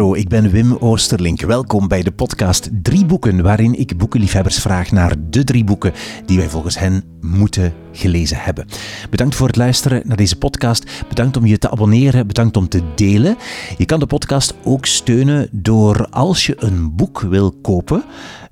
Hallo, ik ben Wim Oosterlink. Welkom bij de podcast Drie Boeken, waarin ik boekenliefhebbers vraag naar de drie boeken die wij volgens hen moeten gelezen hebben. Bedankt voor het luisteren naar deze podcast. Bedankt om je te abonneren. Bedankt om te delen. Je kan de podcast ook steunen door als je een boek wil kopen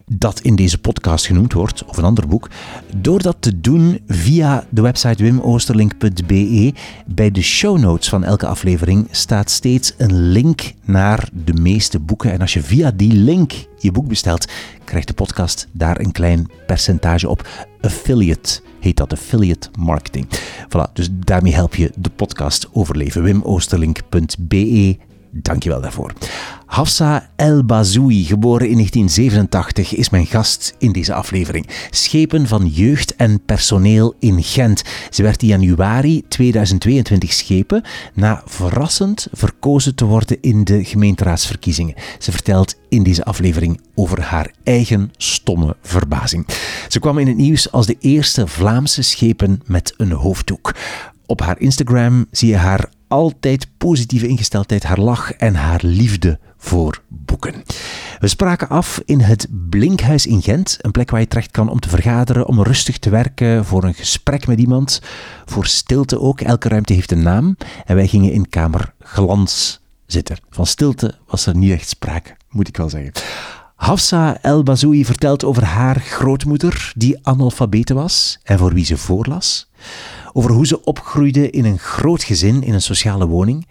dat in deze podcast genoemd wordt, of een ander boek, door dat te doen via de website wimoosterlink.be. Bij de show notes van elke aflevering staat steeds een link naar de meeste boeken. En als je via die link je boek bestelt, krijgt de podcast daar een klein percentage op. Affiliate heet dat, affiliate marketing. Voilà, dus daarmee help je de podcast overleven. wimoosterlink.be Dankjewel daarvoor. Hafsa El Bazoui, geboren in 1987, is mijn gast in deze aflevering. Schepen van jeugd en personeel in Gent. Ze werd in januari 2022 schepen na verrassend verkozen te worden in de gemeenteraadsverkiezingen. Ze vertelt in deze aflevering over haar eigen stomme verbazing. Ze kwam in het nieuws als de eerste Vlaamse schepen met een hoofddoek. Op haar Instagram zie je haar altijd positieve ingesteldheid, haar lach en haar liefde voor boeken. We spraken af in het Blinkhuis in Gent, een plek waar je terecht kan om te vergaderen, om rustig te werken, voor een gesprek met iemand, voor stilte ook. Elke ruimte heeft een naam en wij gingen in kamer Glans zitten. Van stilte was er niet echt sprake, moet ik wel zeggen. Hafsa El Bazoui vertelt over haar grootmoeder, die analfabete was en voor wie ze voorlas. Over hoe ze opgroeide in een groot gezin in een sociale woning.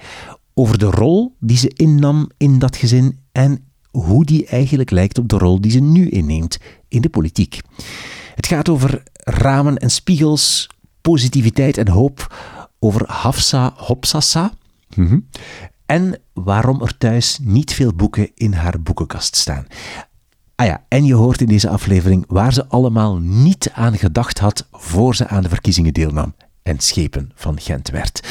Over de rol die ze innam in dat gezin en hoe die eigenlijk lijkt op de rol die ze nu inneemt in de politiek. Het gaat over ramen en spiegels, positiviteit en hoop, over Hafsa Hopsasa. Mhm. En waarom er thuis niet veel boeken in haar boekenkast staan. Ah ja, en je hoort in deze aflevering waar ze allemaal niet aan gedacht had voor ze aan de verkiezingen deelnam en schepen van Gent werd.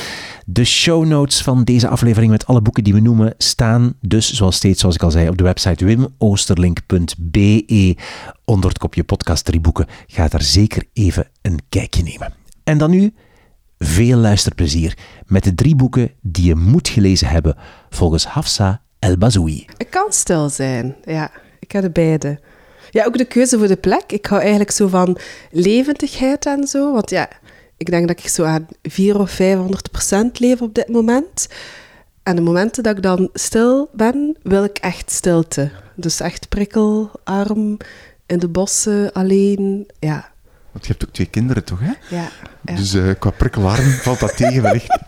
De show notes van deze aflevering met alle boeken die we noemen staan dus, zoals steeds, zoals ik al zei, op de website wimoosterlink.be onder het kopje podcast drie boeken. Ga daar zeker even een kijkje nemen. En dan nu veel luisterplezier met de drie boeken die je moet gelezen hebben volgens Hafsa El Bazoui. Het kan stil zijn, ja. Ik heb de beide. Ja, ook de keuze voor de plek. Ik hou eigenlijk zo van levendigheid en zo. Want ja, ik denk dat ik zo aan 400 of 500 procent leef op dit moment. En de momenten dat ik dan stil ben, wil ik echt stilte. Dus echt prikkelarm, in de bossen, alleen, ja. Want je hebt ook twee kinderen, toch, hè? Ja. Dus uh, qua prikkelarm valt dat tegen wellicht.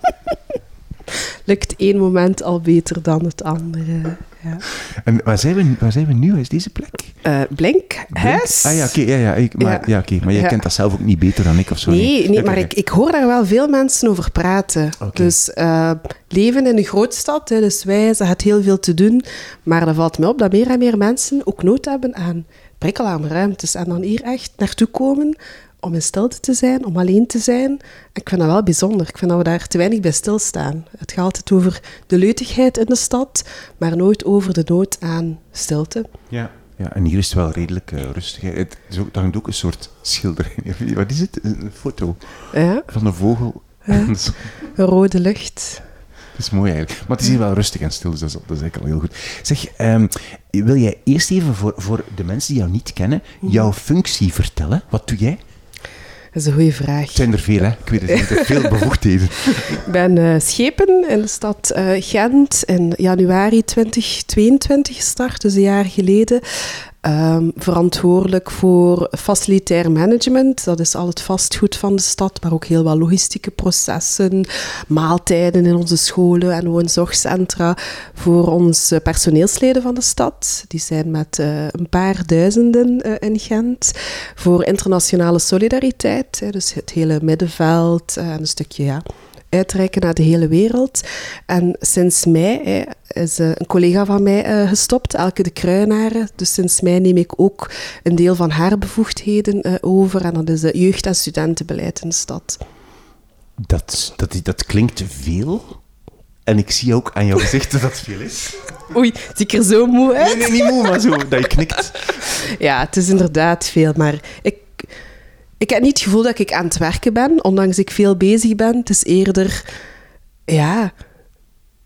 Lukt één moment al beter dan het andere. Ja. En waar zijn, we, waar zijn we nu? Is deze plek? Uh, Blink, huis. Ah ja, oké. ja, ja, ik, maar, ja. ja maar jij kent dat zelf ook niet beter dan ik of zo? Nee, nee, maar ik, ik hoor daar wel veel mensen over praten. Dus uh, leven in een grootstad, hè, dus wij, ze het heel veel te doen. Maar dan valt me op dat meer en meer mensen ook nood hebben aan prikkelarme ruimtes. En dan hier echt naartoe komen om in stilte te zijn, om alleen te zijn. ik vind dat wel bijzonder. Ik vind dat we daar te weinig bij stilstaan. Het gaat altijd over de leutigheid in de stad, maar nooit over de nood aan stilte. Ja. Ja, en hier is het wel redelijk uh, rustig. Het is ook, hangt ook een soort schildering. Wat is het? Een foto ja. van een vogel. Ja. een rode lucht. Dat is mooi eigenlijk. Maar het is hier wel rustig en stil, dus dat is, dat is eigenlijk al heel goed. Zeg, um, wil jij eerst even voor, voor de mensen die jou niet kennen, mhm. jouw functie vertellen? Wat doe jij? Dat is een goede vraag. Het zijn er veel, hè? Ik weet het niet. Veel bevoegdheden. Ik ben uh, schepen in de stad uh, Gent in januari 2022 gestart, dus een jaar geleden. Um, verantwoordelijk voor facilitair management. Dat is al het vastgoed van de stad, maar ook heel wat logistieke processen, maaltijden in onze scholen en woonzorgcentra voor onze personeelsleden van de stad. Die zijn met uh, een paar duizenden uh, in Gent. Voor internationale solidariteit, dus het hele middenveld en een stukje ja, uitreiken naar de hele wereld. En sinds mei is eh, een collega van mij eh, gestopt, Elke de Kruinaren. Dus sinds mei neem ik ook een deel van haar bevoegdheden eh, over. En dat is jeugd- en studentenbeleid in de stad. Dat, dat, dat klinkt veel. En ik zie ook aan jouw gezicht dat het veel is. Oei, zie ik er zo moe uit? Nee, nee, niet moe, maar zo dat je knikt. Ja, het is inderdaad veel. Maar ik ik heb niet het gevoel dat ik aan het werken ben, ondanks ik veel bezig ben. Het is eerder, ja,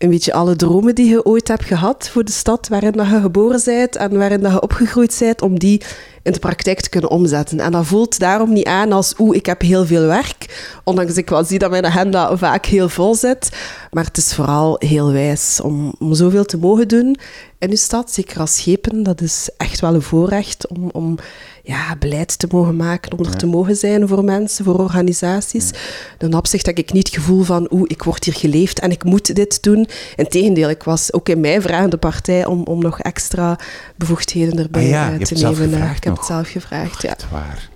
een beetje alle dromen die je ooit hebt gehad voor de stad waarin dat je geboren bent en waarin dat je opgegroeid bent, om die in de praktijk te kunnen omzetten. En dat voelt daarom niet aan als oeh, ik heb heel veel werk, ondanks ik wel zie dat mijn agenda vaak heel vol zit. Maar het is vooral heel wijs om, om zoveel te mogen doen in uw stad, zeker als schepen. Dat is echt wel een voorrecht om, om ja, beleid te mogen maken, om er te mogen zijn voor mensen, voor organisaties. Ja. Opzicht heb ik niet het gevoel van, oeh, ik word hier geleefd en ik moet dit doen. Integendeel, ik was ook in mij vragende partij om, om nog extra bevoegdheden erbij ah ja, eh, te nemen. ik heb nog. het zelf gevraagd, ja. Echt waar.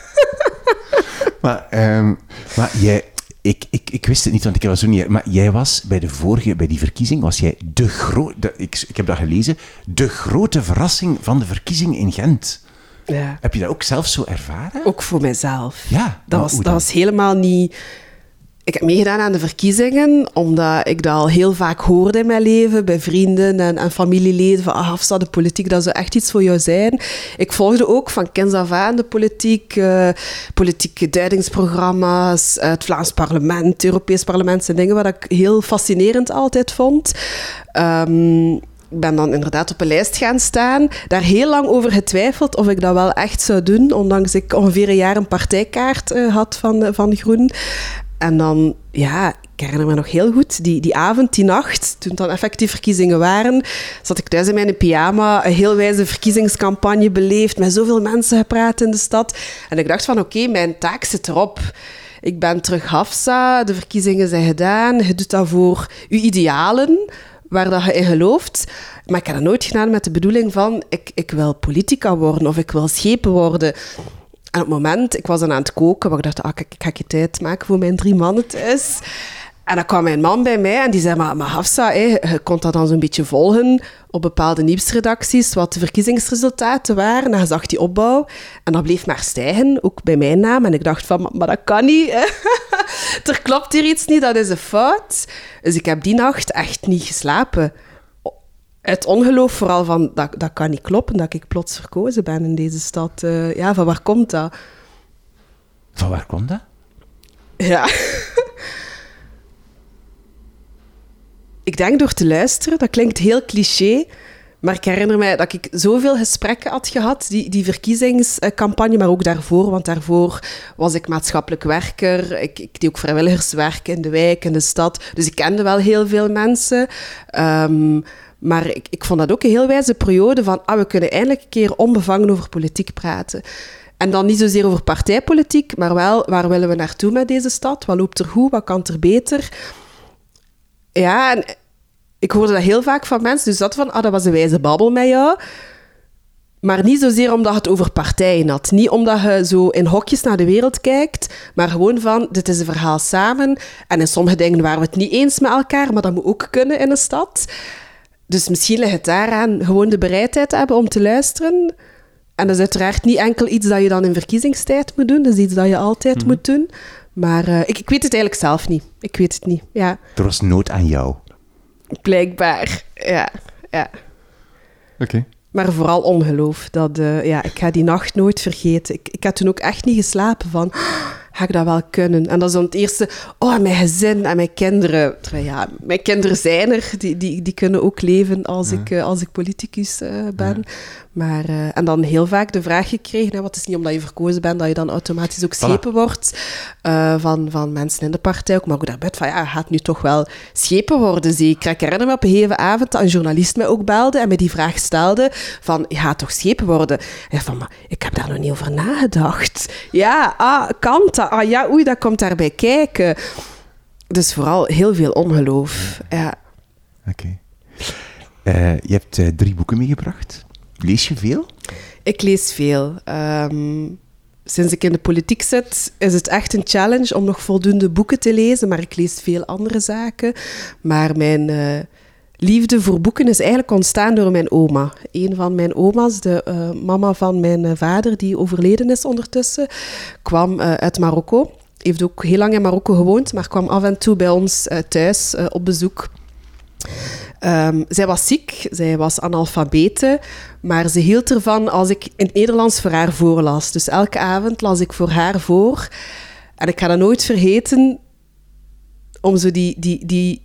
maar, um, maar jij, ik, ik, ik wist het niet, want ik was zo niet... Maar jij was bij de vorige, bij die verkiezing, was jij de grote... Ik, ik heb dat gelezen. De grote verrassing van de verkiezing in Gent. Ja. Heb je dat ook zelf zo ervaren? Ook voor mijzelf. Ja. Dat, was, dat was helemaal niet... Ik heb meegedaan aan de verkiezingen, omdat ik dat al heel vaak hoorde in mijn leven, bij vrienden en, en familieleden, van ah, Hafsa, de politiek, dat zou echt iets voor jou zijn. Ik volgde ook van kinds af aan de politiek, uh, politieke duidingsprogramma's, het Vlaams parlement, het Europees parlement, zijn dingen wat ik heel fascinerend altijd vond. Um, ik ben dan inderdaad op een lijst gaan staan. Daar heel lang over getwijfeld of ik dat wel echt zou doen. Ondanks ik ongeveer een jaar een partijkaart uh, had van, uh, van Groen. En dan, ja, ik herinner me nog heel goed, die, die avond, die nacht, toen dan effectief verkiezingen waren, zat ik thuis in mijn pyjama, een heel wijze verkiezingscampagne beleefd, met zoveel mensen gepraat in de stad. En ik dacht van, oké, mijn taak zit erop. Ik ben terug Hafsa, de verkiezingen zijn gedaan, je doet dat voor je idealen, waar dat je in gelooft. Maar ik heb dat nooit gedaan met de bedoeling van, ik, ik wil politica worden of ik wil schepen worden. En op het moment, ik was dan aan het koken, waar ik dacht, ah, kijk, ik ga je tijd maken voor mijn drie mannen thuis. En dan kwam mijn man bij mij en die zei, maar, maar Hafsa, hé, je kon dat dan zo'n beetje volgen op bepaalde nieuwsredacties, wat de verkiezingsresultaten waren. En hij zag die opbouw en dat bleef maar stijgen, ook bij mijn naam. En ik dacht van, maar, maar dat kan niet. er klopt hier iets niet, dat is een fout. Dus ik heb die nacht echt niet geslapen. Het ongeloof vooral van, dat, dat kan niet kloppen, dat ik plots verkozen ben in deze stad. Uh, ja, van waar komt dat? Van waar komt dat? Ja. Ik denk door te luisteren, dat klinkt heel cliché, maar ik herinner mij dat ik zoveel gesprekken had gehad, die, die verkiezingscampagne, maar ook daarvoor, want daarvoor was ik maatschappelijk werker. Ik, ik deed ook vrijwilligerswerk in de wijk, in de stad. Dus ik kende wel heel veel mensen. Um, maar ik, ik vond dat ook een heel wijze periode van, ah, we kunnen eindelijk een keer onbevangen over politiek praten. En dan niet zozeer over partijpolitiek, maar wel, waar willen we naartoe met deze stad? Wat loopt er goed? Wat kan er beter? Ja, en ik hoorde dat heel vaak van mensen. Dus dat van, ah, dat was een wijze babbel met jou. Maar niet zozeer omdat het over partijen had. Niet omdat je zo in hokjes naar de wereld kijkt, maar gewoon van, dit is een verhaal samen. En in sommige dingen waren we het niet eens met elkaar, maar dat moet ook kunnen in een stad. Dus misschien ligt het daaraan gewoon de bereidheid hebben om te luisteren. En dat is uiteraard niet enkel iets dat je dan in verkiezingstijd moet doen. Dat is iets dat je altijd mm. moet doen. Maar uh, ik, ik weet het eigenlijk zelf niet. Ik weet het niet, ja. Er was nood aan jou. Blijkbaar, ja. ja. Oké. Okay. Maar vooral ongeloof. Dat, uh, ja, ik ga die nacht nooit vergeten. Ik, ik had toen ook echt niet geslapen van ga ik dat wel kunnen? En dat is dan het eerste, oh, mijn gezin en mijn kinderen. Ja, mijn kinderen zijn er, die, die, die kunnen ook leven als, ik, uh, als ik politicus uh, ben. Ja. Maar, uh, en dan heel vaak de vraag gekregen, hè, wat is niet omdat je verkozen bent, dat je dan automatisch ook schepen voilà. wordt van, van mensen in de partij, ook, maar ook daarbuiten van, ja, gaat nu toch wel schepen worden, zeker. Ik herinner me op een gegeven avond dat een journalist mij ook belde en mij die vraag stelde van, je gaat toch schepen worden? En van, maar ik heb daar nog niet over nagedacht. Ja, ah, kan dat? Ah ja, oei, dat komt daarbij kijken. Dus vooral heel veel ongeloof, ja. Oké. Okay. Uh, je hebt uh, drie boeken meegebracht. Lees je veel? Ik lees veel. Um, sinds ik in de politiek zit, is het echt een challenge om nog voldoende boeken te lezen, maar ik lees veel andere zaken. Maar mijn uh, liefde voor boeken is eigenlijk ontstaan door mijn oma. Een van mijn oma's, de uh, mama van mijn vader, die overleden is ondertussen, kwam uh, uit Marokko. Heeft ook heel lang in Marokko gewoond, maar kwam af en toe bij ons thuis op bezoek. Um, zij was ziek, zij was analfabete, maar ze hield ervan als ik in het Nederlands voor haar voorlas. Dus elke avond las ik voor haar voor. En ik ga dat nooit vergeten, om zo die, die, die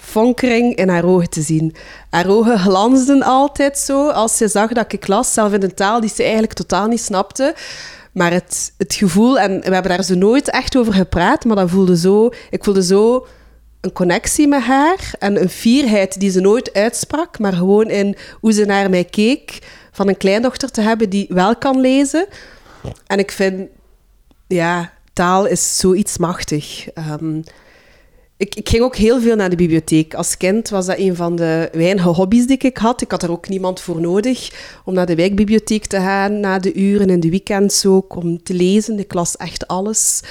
fonkering in haar ogen te zien. Haar ogen glansden altijd zo als ze zag dat ik las, zelf in een taal die ze eigenlijk totaal niet snapte. Maar het, het gevoel, en we hebben daar zo nooit echt over gepraat, maar dat voelde zo, ik voelde zo een connectie met haar en een fierheid die ze nooit uitsprak, maar gewoon in hoe ze naar mij keek, van een kleindochter te hebben die wel kan lezen. En ik vind, ja, taal is zoiets machtig. Um, ik, ik, ging ook heel veel naar de bibliotheek. Als kind was dat een van de weinige hobby's die ik had. Ik had er ook niemand voor nodig om naar de wijkbibliotheek te gaan, na de uren en de weekends ook, om te lezen. Ik las echt alles.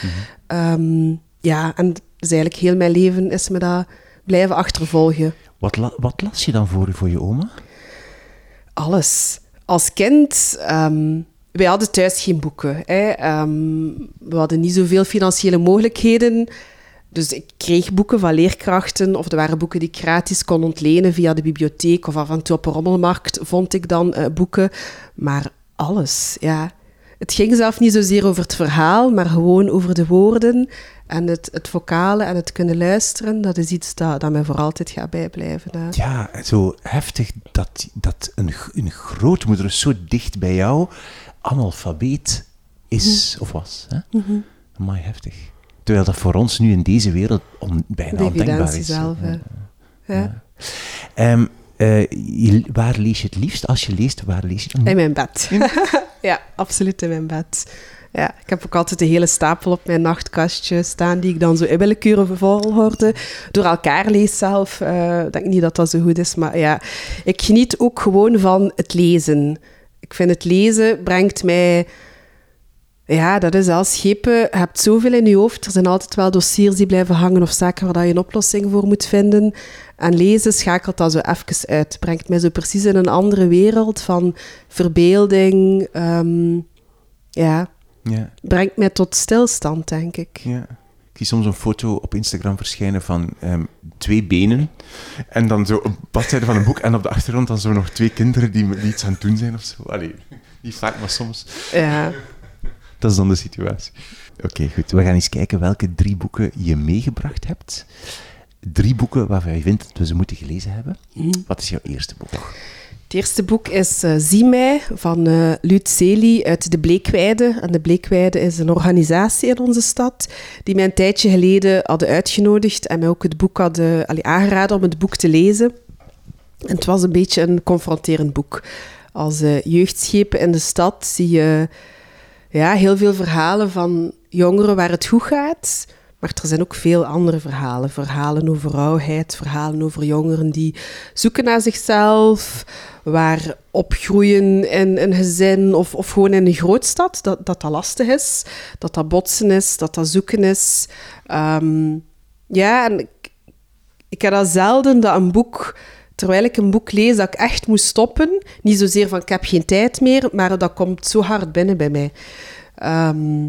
Mm ja, en dus eigenlijk heel mijn leven is me dat blijven achtervolgen. Wat, wat las je dan voor, voor je oma? Alles. Als kind... Um, wij hadden thuis geen boeken. Hè. Um, we hadden niet zoveel financiële mogelijkheden. Dus ik kreeg boeken van leerkrachten, of er waren boeken die ik gratis kon ontlenen via de bibliotheek, of af en toe op een rommelmarkt vond ik dan uh, boeken. Maar alles, ja. Het ging zelf niet zozeer over het verhaal, maar gewoon over de woorden en het, het vocale en het kunnen luisteren. Dat is iets dat, dat mij voor altijd gaat bijblijven. Hè. Ja, zo heftig dat, dat een, een grootmoeder zo dicht bij jou analfabeet is, mm. of was. Hè? Mm -hmm. Maar heftig. Terwijl dat voor ons nu in deze wereld on, bijna ondenkbaar is. zelf, ja. ja. Um, uh, waar lees je het liefst? Als je leest, waar lees je? In mijn bed. ja, absoluut in mijn bed. Ja, ik heb ook altijd een hele stapel op mijn nachtkastje staan, die ik dan zo in willekeurige volgorde door elkaar lees zelf. Uh, ik denk niet dat dat zo goed is, maar ja, ik geniet ook gewoon van het lezen. Ik vind het lezen brengt mij ja, dat is als schepen. Je hebt zoveel in je hoofd. Er zijn altijd wel dossiers die blijven hangen of zaken waar je een oplossing voor moet vinden. En lezen schakelt dat zo even uit. Brengt mij zo precies in een andere wereld van verbeelding. Um, ja. ja. Brengt mij tot stilstand, denk ik. Ja. Ik zie soms een foto op Instagram verschijnen van um, twee benen. En dan zo een bladzijde van een boek. En op de achtergrond dan zo nog twee kinderen die, die iets aan het doen zijn of zo. Allee, niet vaak, maar soms. Ja. Dat is dan de situatie. Oké, goed. We gaan eens kijken welke drie boeken je meegebracht hebt. Drie boeken waarvan je vindt dat we ze moeten gelezen hebben. Mhm. Wat is jouw eerste boek? Het eerste boek is uh, Zie mij van uh, Lut Celi uit de Bleekweide. En de Bleekweide is een organisatie in onze stad die mij een tijdje geleden hadden uitgenodigd en mij ook het boek hadden allee, aangeraden om het boek te lezen. En het was een beetje een confronterend boek. Als uh, jeugdschepen in de stad zie je ja, heel veel verhalen van jongeren waar het goed gaat. Maar er zijn ook veel andere verhalen. Verhalen over rouwheid, verhalen over jongeren die zoeken naar zichzelf, waar opgroeien in een gezin of, of gewoon in een grootstad, dat, dat dat lastig is, dat dat botsen is, dat dat zoeken is. Ehm, ja, en ik, ik heb dat zelden dat een boek terwijl ik een boek lees dat ik echt moest stoppen. Niet zozeer van ik heb geen tijd meer, maar dat komt zo hard binnen bij mij. Ehm,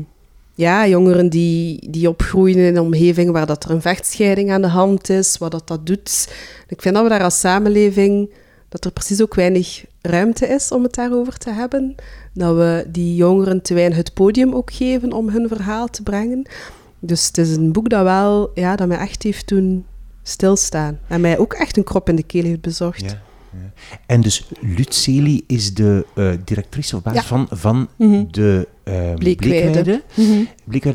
ja, jongeren die, die opgroeien in een omgeving waar dat er een vechtscheiding aan de hand is, wat dat, dat doet. Ik vind dat we daar als samenleving, dat er precies ook weinig ruimte is om het daarover te hebben. Dat we die jongeren te weinig het podium ook geven om hun verhaal te brengen. Dus het is een boek dat wel, ja, dat mij echt heeft toen stilstaan. En mij ook echt een krop in de keel heeft bezorgd. Ja, ja. En dus Lutzeli is de uh, directrice of baas van, van mhm. de uh, Bleekweide. Mm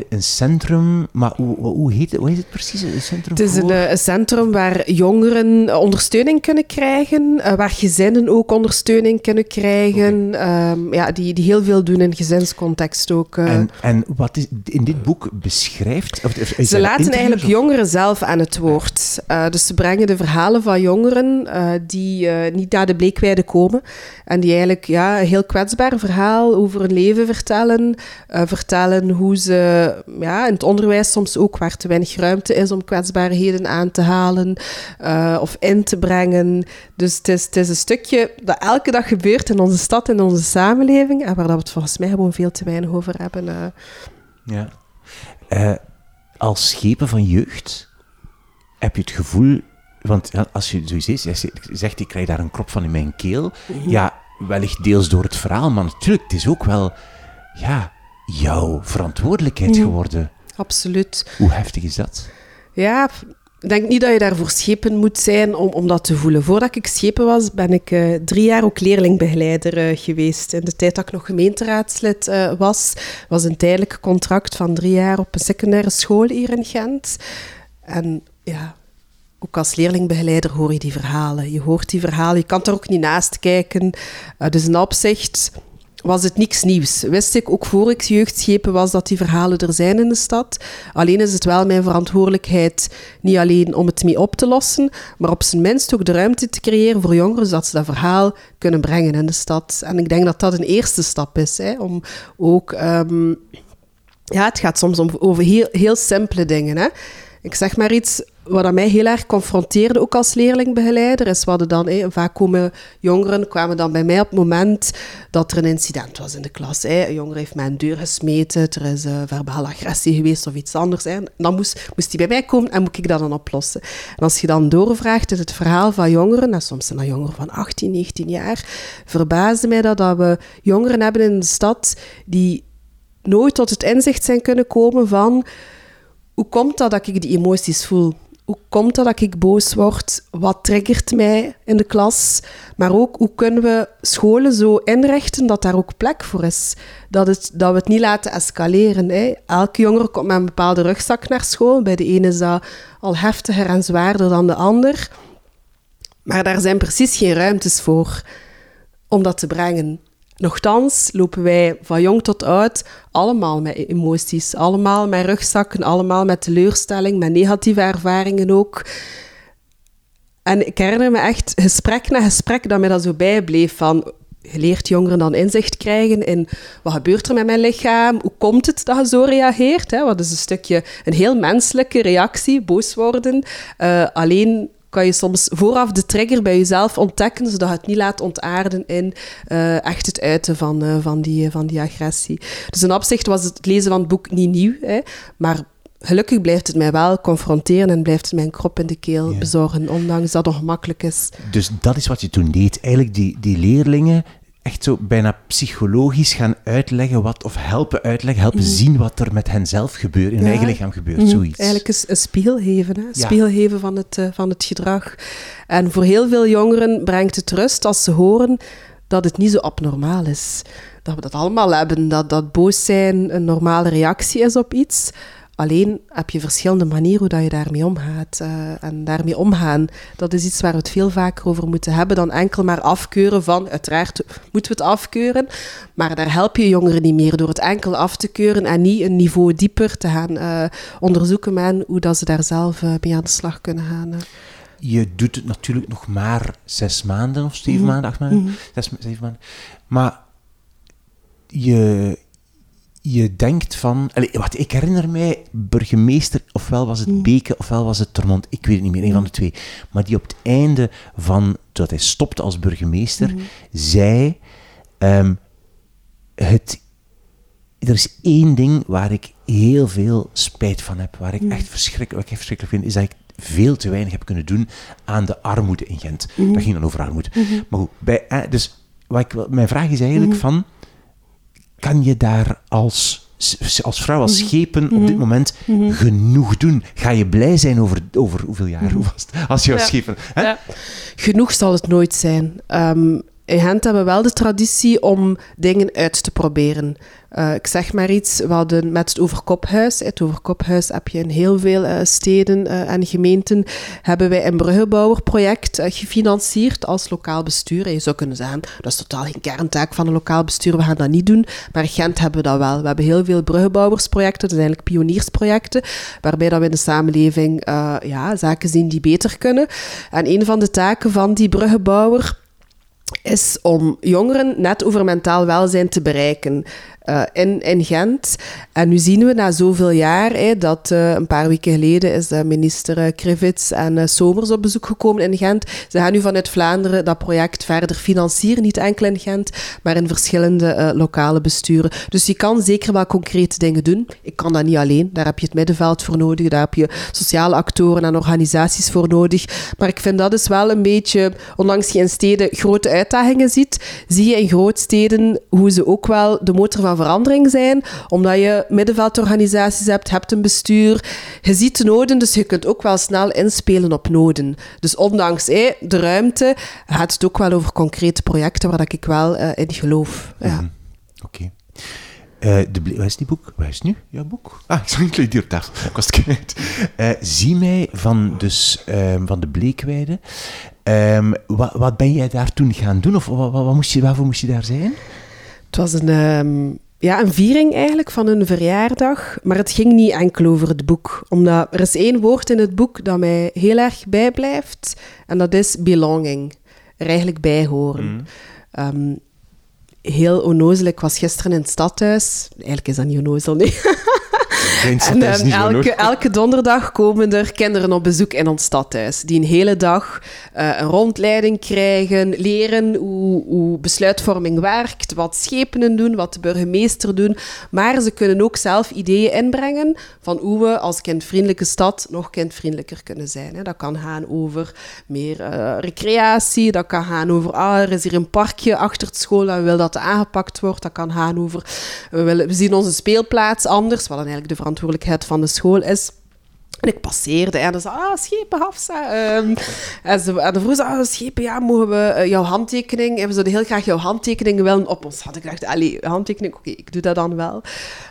een centrum, maar hoe, hoe, heet, het, hoe heet het precies? Een centrum het is een, eh, een, centrum waar jongeren ondersteuning kunnen krijgen, uh, waar gezinnen ook ondersteuning kunnen krijgen, okay. um, ja, die, die heel veel doen in gezinscontext ook. Uh. En, en wat is in dit boek beschrijft? Of, ze laten eigenlijk of? jongeren zelf aan het woord. dus ze brengen de verhalen van jongeren die niet naar de bleekweide komen en die eigenlijk ja, een heel kwetsbaar verhaal over hun leven vertellen uh, vertellen hoe ze ja, in het onderwijs soms ook waar te weinig ruimte is om kwetsbaarheden aan te halen uh, of in te brengen. Dus het is, het is een stukje dat elke dag gebeurt in onze stad, in onze samenleving, en waar dat we het volgens mij gewoon veel te weinig over hebben. Uh. Ja. als schepen van jeugd heb je het gevoel want als je zoiets zegt, ik krijg daar een krop van in mijn keel. Mhm. Ja, wellicht deels door het verhaal, maar natuurlijk, het is ook wel ja, jouw verantwoordelijkheid geworden. Absoluut. Hoe heftig is dat? Ja, ik denk niet dat je daarvoor schepen moet zijn om, om dat te voelen. Voordat ik schepen was, ben ik uh, drie jaar ook leerlingbegeleider uh, geweest. In de tijd dat ik nog gemeenteraadslid uh, was, was een tijdelijk contract van drie jaar op een secundaire school hier in Gent. En ja, ook als leerlingbegeleider hoor je die verhalen. Je hoort die verhalen, je kan er ook niet naast kijken. dus in opzicht was het niks nieuws. Wist ik ook voor ik jeugdschepen was dat die verhalen er zijn in de stad. Alleen is het wel mijn verantwoordelijkheid niet alleen om het mee op te lossen, maar op zijn minst ook de ruimte te creëren voor jongeren, zodat ze dat verhaal kunnen brengen in de stad. En ik denk dat dat een eerste stap is, hè, om ook... Um, ja, het gaat soms om, over heel, heel simpele dingen. Hè. Ik zeg maar iets, wat mij heel erg confronteerde, ook als leerlingbegeleider, is wat dan, vaak komen jongeren, kwamen dan bij mij op het moment dat er een incident was in de klas. Een jongere heeft mij een deur gesmeten, er is uh, verbale agressie geweest of iets anders. Hè. Dan moest, moest hij bij mij komen en moet ik dat dan oplossen. En als je dan doorvraagt in het verhaal van jongeren, en soms zijn dat jongeren van 18, 19 jaar, verbaasde mij dat, dat we jongeren hebben in de stad die nooit tot het inzicht zijn kunnen komen van hoe komt dat dat ik die emoties voel? Hoe komt dat dat ik boos word? Wat triggert mij in de klas? Maar ook, hoe kunnen we scholen zo inrichten dat daar ook plek voor is? Dat, het, dat we het niet laten escaleren. Hè? Elke jongere komt met een bepaalde rugzak naar school. Bij de ene is dat al heftiger en zwaarder dan de ander. Maar daar zijn precies geen ruimtes voor om dat te brengen. Nochtans lopen wij van jong tot oud allemaal met emoties, allemaal met rugzakken, allemaal met teleurstelling, met negatieve ervaringen ook. En ik herinner me echt gesprek na gesprek dat mij dat zo bijbleef van geleerd jongeren dan inzicht krijgen in wat gebeurt er met mijn lichaam, hoe komt het dat je zo reageert, hè? wat is een stukje een heel menselijke reactie, boos worden. Uh, alleen kan je soms vooraf de trigger bij jezelf ontdekken, zodat het niet laat ontaarden in uh, echt het uiten van, uh, van, die, van die agressie. Dus in opzicht was het lezen van het boek niet nieuw, hè, maar gelukkig blijft het mij wel confronteren en blijft het mijn krop in de keel bezorgen, ondanks dat het ongemakkelijk is. Dus dat is wat je toen deed. Eigenlijk die, die leerlingen echt zo bijna psychologisch gaan uitleggen wat, of helpen uitleggen, helpen mhm. zien wat er met hen zelf gebeurt, in hun eigen lichaam gebeurt, mm zoiets. Eigenlijk een, een spiegel geven, hè? spiegel geven van het, uh, van het gedrag. En voor heel veel jongeren brengt het rust als ze horen dat het niet zo abnormaal is. Dat we dat allemaal hebben, dat, dat boos zijn een normale reactie is op iets. Alleen heb je verschillende manieren hoe dat je daarmee omgaat. Uh, en daarmee omgaan, dat is iets waar we het veel vaker over moeten hebben dan enkel maar afkeuren van, uiteraard moeten we het afkeuren, maar daar help je jongeren niet meer door het enkel af te keuren en niet een niveau dieper te gaan uh, onderzoeken met hoe dat ze daar zelf uh, mee aan de slag kunnen gaan. Je doet het natuurlijk nog maar zes maanden of zeven mhm. maanden, acht maanden, mm -hmm. zes, zeven maanden. Maar je, je denkt van... Allez, wat, ik herinner mij, burgemeester, ofwel was het mm. Beke, ofwel was het Termont, ik weet het niet meer, een van de twee. Maar die op het einde van, dat hij stopte als burgemeester, mm. zei... Um, het, er is één ding waar ik heel veel spijt van heb, waar ik mm. echt verschrikkelijk, wat ik verschrikkelijk vind, is dat ik veel te weinig heb kunnen doen aan de armoede in Gent. Mm-hmm. Dat ging dan over armoede. Mm-hmm. Maar goed, bij, eh, dus wat ik, mijn vraag is eigenlijk mm-hmm. van kan je daar als, als vrouw, als mhm. schepen op dit mhm. moment mhm. genoeg doen? Ga je blij zijn over, over hoeveel jaar hoe was het, als je als schepen... Hè? Ja. Genoeg zal het nooit zijn. Um, in Gent hebben we wel de traditie om dingen uit te proberen. Uh, ik zeg maar iets, we hadden met het Overkophuis, het Overkophuis heb je in heel veel uh, steden uh, en gemeenten, hebben wij een bruggenbouwerproject gefinancierd als lokaal bestuur. En je zou kunnen zeggen, dat is totaal geen kerntaak van een lokaal bestuur, we gaan dat niet doen. Maar in Gent hebben we dat wel. We hebben heel veel bruggenbouwersprojecten, dat zijn eigenlijk pioniersprojecten, waarbij dat we in de samenleving ja, zaken zien die beter kunnen. En een van de taken van die bruggenbouwer is om jongeren net over mentaal welzijn te bereiken. Uh, in, Gent. En nu zien we na zoveel jaar dat uh, een paar weken geleden is de minister uh, Krivits en Somers op bezoek gekomen in Gent. Ze gaan nu vanuit Vlaanderen dat project verder financieren, niet enkel in Gent, maar in verschillende lokale besturen. Dus je kan zeker wel concrete dingen doen. Ik kan dat niet alleen, daar heb je het middenveld voor nodig, daar heb je sociale actoren en organisaties voor nodig. Maar ik vind dat is wel een beetje, ondanks je in steden grote uitdagingen ziet, zie je in grootsteden hoe ze ook wel de motor van verandering zijn, omdat je middenveldorganisaties hebt, hebt een bestuur, je ziet de noden, dus je kunt ook wel snel inspelen op noden. Dus ondanks de ruimte gaat het ook wel over concrete projecten waar ik wel uh, in geloof. Ja. Mhm. Oké. Uh, de waar is die boek? Waar is nu jouw boek? Ah, ik ligt hier op tafel. Ik was het kwijt. Uh, zie mij van, dus, um, van de Bleekweide. Um, wat, wat, ben jij daar toen gaan doen? Of wat, wat, moest je, waarvoor moest je daar zijn? Het was een, um, ja, een viering eigenlijk van een verjaardag. Maar het ging niet enkel over het boek. Omdat er is één woord in het boek dat mij heel erg bijblijft. En dat is belonging. Er eigenlijk bij horen. Mm heel onnozel. Ik was gisteren in het stadhuis. Eigenlijk is dat niet onnozel, nee. en, um, elke, elke, donderdag komen er kinderen op bezoek in ons stadhuis. Die een hele dag uh, een rondleiding krijgen, leren hoe, hoe, besluitvorming werkt, wat schepenen doen, wat de burgemeester doen. Maar ze kunnen ook zelf ideeën inbrengen van hoe we als kindvriendelijke stad nog kindvriendelijker kunnen zijn. Hè. Dat kan gaan over meer uh, recreatie, dat kan gaan over, ah, er is hier een parkje achter het school en we willen dat dat aangepakt wordt. Dat kan gaan over, we, willen, we zien onze speelplaats anders, wat dan eigenlijk de verantwoordelijkheid van de school is. En ik passeerde en ze zei, ah, schepen, Hafsa. Um, en, ze, en de vroeg ze, ah, schepen, ja, mogen we uh, jouw handtekening? En we zouden heel graag jouw handtekening willen op ons. Had ik gedacht, allee, handtekening, oké, ik doe dat dan wel.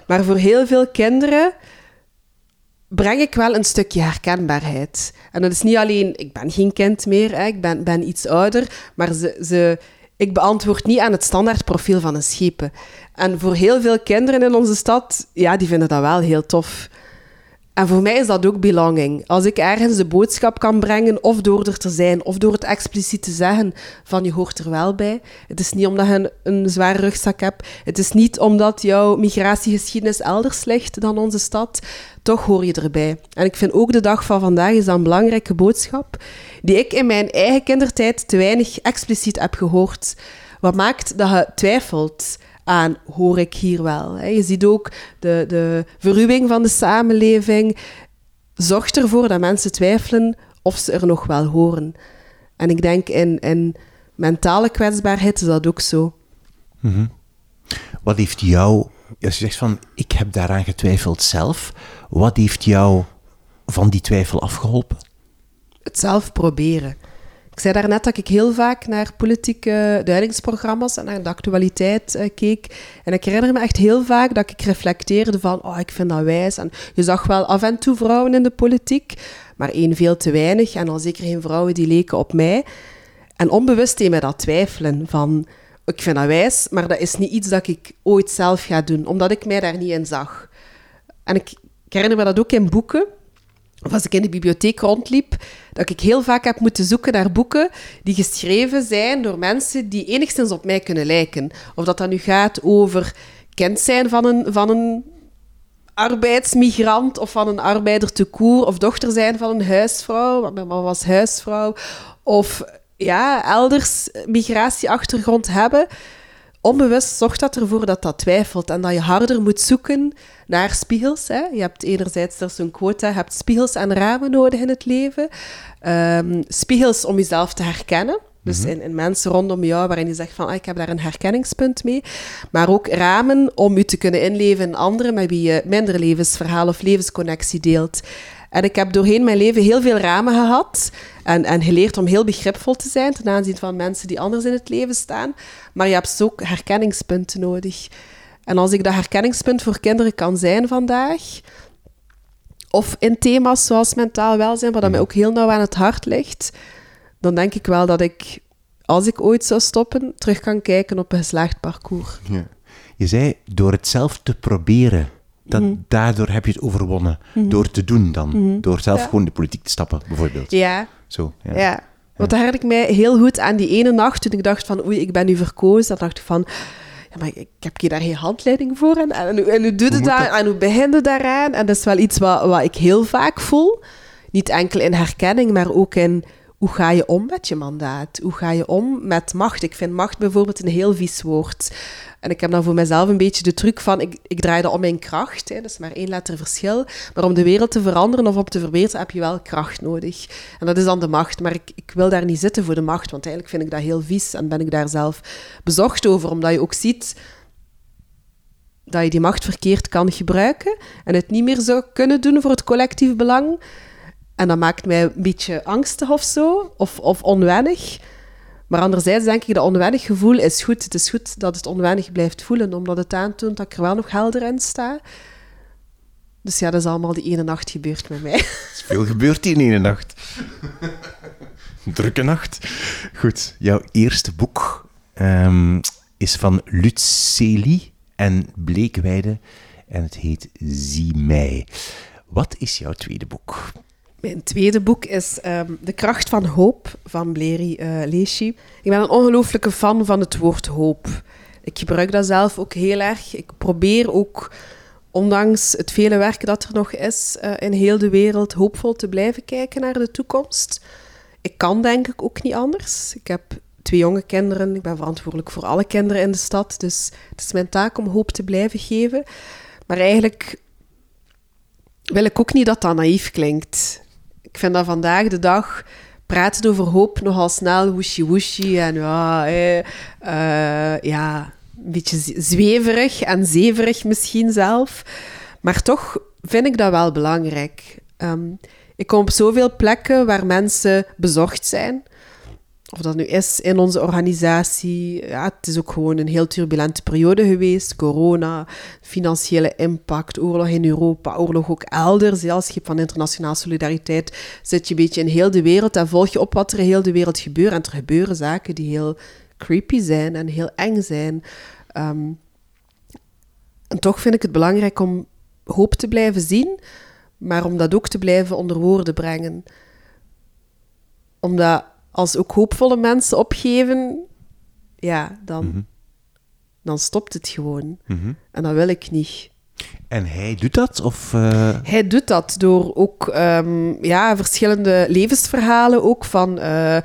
Maar voor heel veel kinderen breng ik wel een stukje herkenbaarheid. En dat is niet alleen, ik ben geen kind meer, hè, ik ben, ben iets ouder, maar ze, ze, ik beantwoord niet aan het standaardprofiel van een schepen. En voor heel veel kinderen in onze stad, ja, die vinden dat wel heel tof. En voor mij is dat ook belonging. Als ik ergens de boodschap kan brengen, of door er te zijn, of door het expliciet te zeggen van je hoort er wel bij. Het is niet omdat je een, zware rugzak hebt. Het is niet omdat jouw migratiegeschiedenis elders ligt dan onze stad. Toch hoor je erbij. En ik vind ook de dag van vandaag is een belangrijke boodschap, die ik in mijn eigen kindertijd te weinig expliciet heb gehoord. Wat maakt dat je twijfelt aan hoor ik hier wel. Je ziet ook de, de verruwing van de samenleving zorgt ervoor dat mensen twijfelen of ze er nog wel horen. En ik denk in, in mentale kwetsbaarheid is dat ook zo. Mhm. Wat heeft jou, als je zegt van ik heb daaraan getwijfeld zelf, wat heeft jou van die twijfel afgeholpen? Het zelf proberen. Ik zei daarnet dat ik heel vaak naar politieke duidingsprogramma's en naar de actualiteit uh, keek. En ik herinner me echt heel vaak dat ik reflecteerde van, oh, ik vind dat wijs. En je zag wel af en toe vrouwen in de politiek, maar één veel te weinig. En al zeker geen vrouwen die leken op mij. En onbewust deed mij dat twijfelen van, ik vind dat wijs, maar dat is niet iets dat ik ooit zelf ga doen, omdat ik mij daar niet in zag. En ik herinner me dat ook in boeken of als ik in de bibliotheek rondliep, dat ik heel vaak heb moeten zoeken naar boeken die geschreven zijn door mensen die enigszins op mij kunnen lijken. Of dat dat nu gaat over kind zijn van een, van een arbeidsmigrant of van een arbeider te koer, of dochter zijn van een huisvrouw, want mijn mama was huisvrouw, of ja, elders migratieachtergrond hebben onbewust zorgt dat ervoor dat dat twijfelt en dat je harder moet zoeken naar spiegels. Hè. Je hebt enerzijds, er een quota, je hebt spiegels en ramen nodig in het leven. Um, spiegels om jezelf te herkennen. Dus mhm. in, in, mensen rondom jou, waarin je zegt van, ah, ik heb daar een herkenningspunt mee. Maar ook ramen om je te kunnen inleven in anderen met wie je minder levensverhaal of levensconnectie deelt. En ik heb doorheen mijn leven heel veel ramen gehad en, en geleerd om heel begripvol te zijn ten aanzien van mensen die anders in het leven staan. Maar je hebt ook herkenningspunten nodig. En als ik dat herkenningspunt voor kinderen kan zijn vandaag, of in thema's zoals mentaal welzijn, wat mij mhm. ook heel nauw aan het hart ligt, dan denk ik wel dat ik, als ik ooit zou stoppen, terug kan kijken op een geslaagd parcours. Ja. Je zei, door het zelf te proberen, dat, mhm. Daardoor heb je het overwonnen. Mhm. Door te doen dan. Mhm. Door zelf gewoon de politiek te stappen, bijvoorbeeld. Ja. Zo, ja. ja. Want dat herinner ik mij heel goed aan die ene nacht toen ik dacht van oei, ik ben nu verkozen. Dan dacht ik van, ja, maar ik heb hier daar geen handleiding voor. En, en, en hoe doe je dat? En hoe begin je daaraan? En dat is wel iets wat, wat ik heel vaak voel. Niet enkel in herkenning, maar ook in hoe ga je om met je mandaat? Hoe ga je om met macht? Ik vind macht bijvoorbeeld een heel vies woord. En ik heb dan voor mezelf een beetje de truc van, ik, ik draai dat om in kracht. Hè, dat is maar één letter verschil. Maar om de wereld te veranderen of op te verbeteren, heb je wel kracht nodig. En dat is dan de macht. Maar ik, ik wil daar niet zitten voor de macht, want eigenlijk vind ik dat heel vies en ben ik daar zelf bezorgd over. Omdat je ook ziet dat je die macht verkeerd kan gebruiken en het niet meer zou kunnen doen voor het collectief belang. En dat maakt mij een beetje angstig of zo, of, of onwennig. Maar anderzijds denk ik dat onwennig gevoel is goed. Het is goed dat het onwennig blijft voelen, omdat het aantoont dat ik er wel nog helder in sta. Dus ja, dat is allemaal die ene nacht gebeurd met mij. Er is veel gebeurd die ene nacht. Drukke nacht. Goed, jouw eerste boek um, is van Luceli en Bleekweide en het heet Zie mij. Wat is jouw tweede boek? Mijn tweede boek is ehm, De kracht van hoop van Bleri uh, Leeschi. Ik ben een ongelooflijke fan van het woord hoop. Ik gebruik dat zelf ook heel erg. Ik probeer ook, ondanks het vele werk dat er nog is uh, in heel de wereld, hoopvol te blijven kijken naar de toekomst. Ik kan denk ik ook niet anders. Ik heb twee jonge kinderen. Ik ben verantwoordelijk voor alle kinderen in de stad. Dus het is mijn taak om hoop te blijven geven. Maar eigenlijk wil ik ook niet dat dat naïef klinkt. Ik vind dat vandaag de dag praten over hoop nogal snel woeshi-woeshi en ja, eh, ja, een beetje zweverig en zeverig misschien zelf. Maar toch vind ik dat wel belangrijk. Ehm, ik kom op zoveel plekken waar mensen bezorgd zijn of dat nu is in onze organisatie. Ja, het is ook gewoon een heel turbulente periode geweest. Corona, financiële impact, oorlog in Europa, oorlog ook elders. Ja, als schip van internationale solidariteit zit je een beetje in heel de wereld en volg je op wat er in heel de wereld gebeurt. En er gebeuren zaken die heel creepy zijn en heel eng zijn. Ehm, en toch vind ik het belangrijk om hoop te blijven zien, maar om dat ook te blijven onder woorden brengen. Omdat als ook hoopvolle mensen opgeven, ja, dan, mhm. dan stopt het gewoon. Mhm. En dat wil ik niet. En hij doet dat? Of, uh... Hij doet dat door ook um, ja, verschillende levensverhalen ook van... Uh,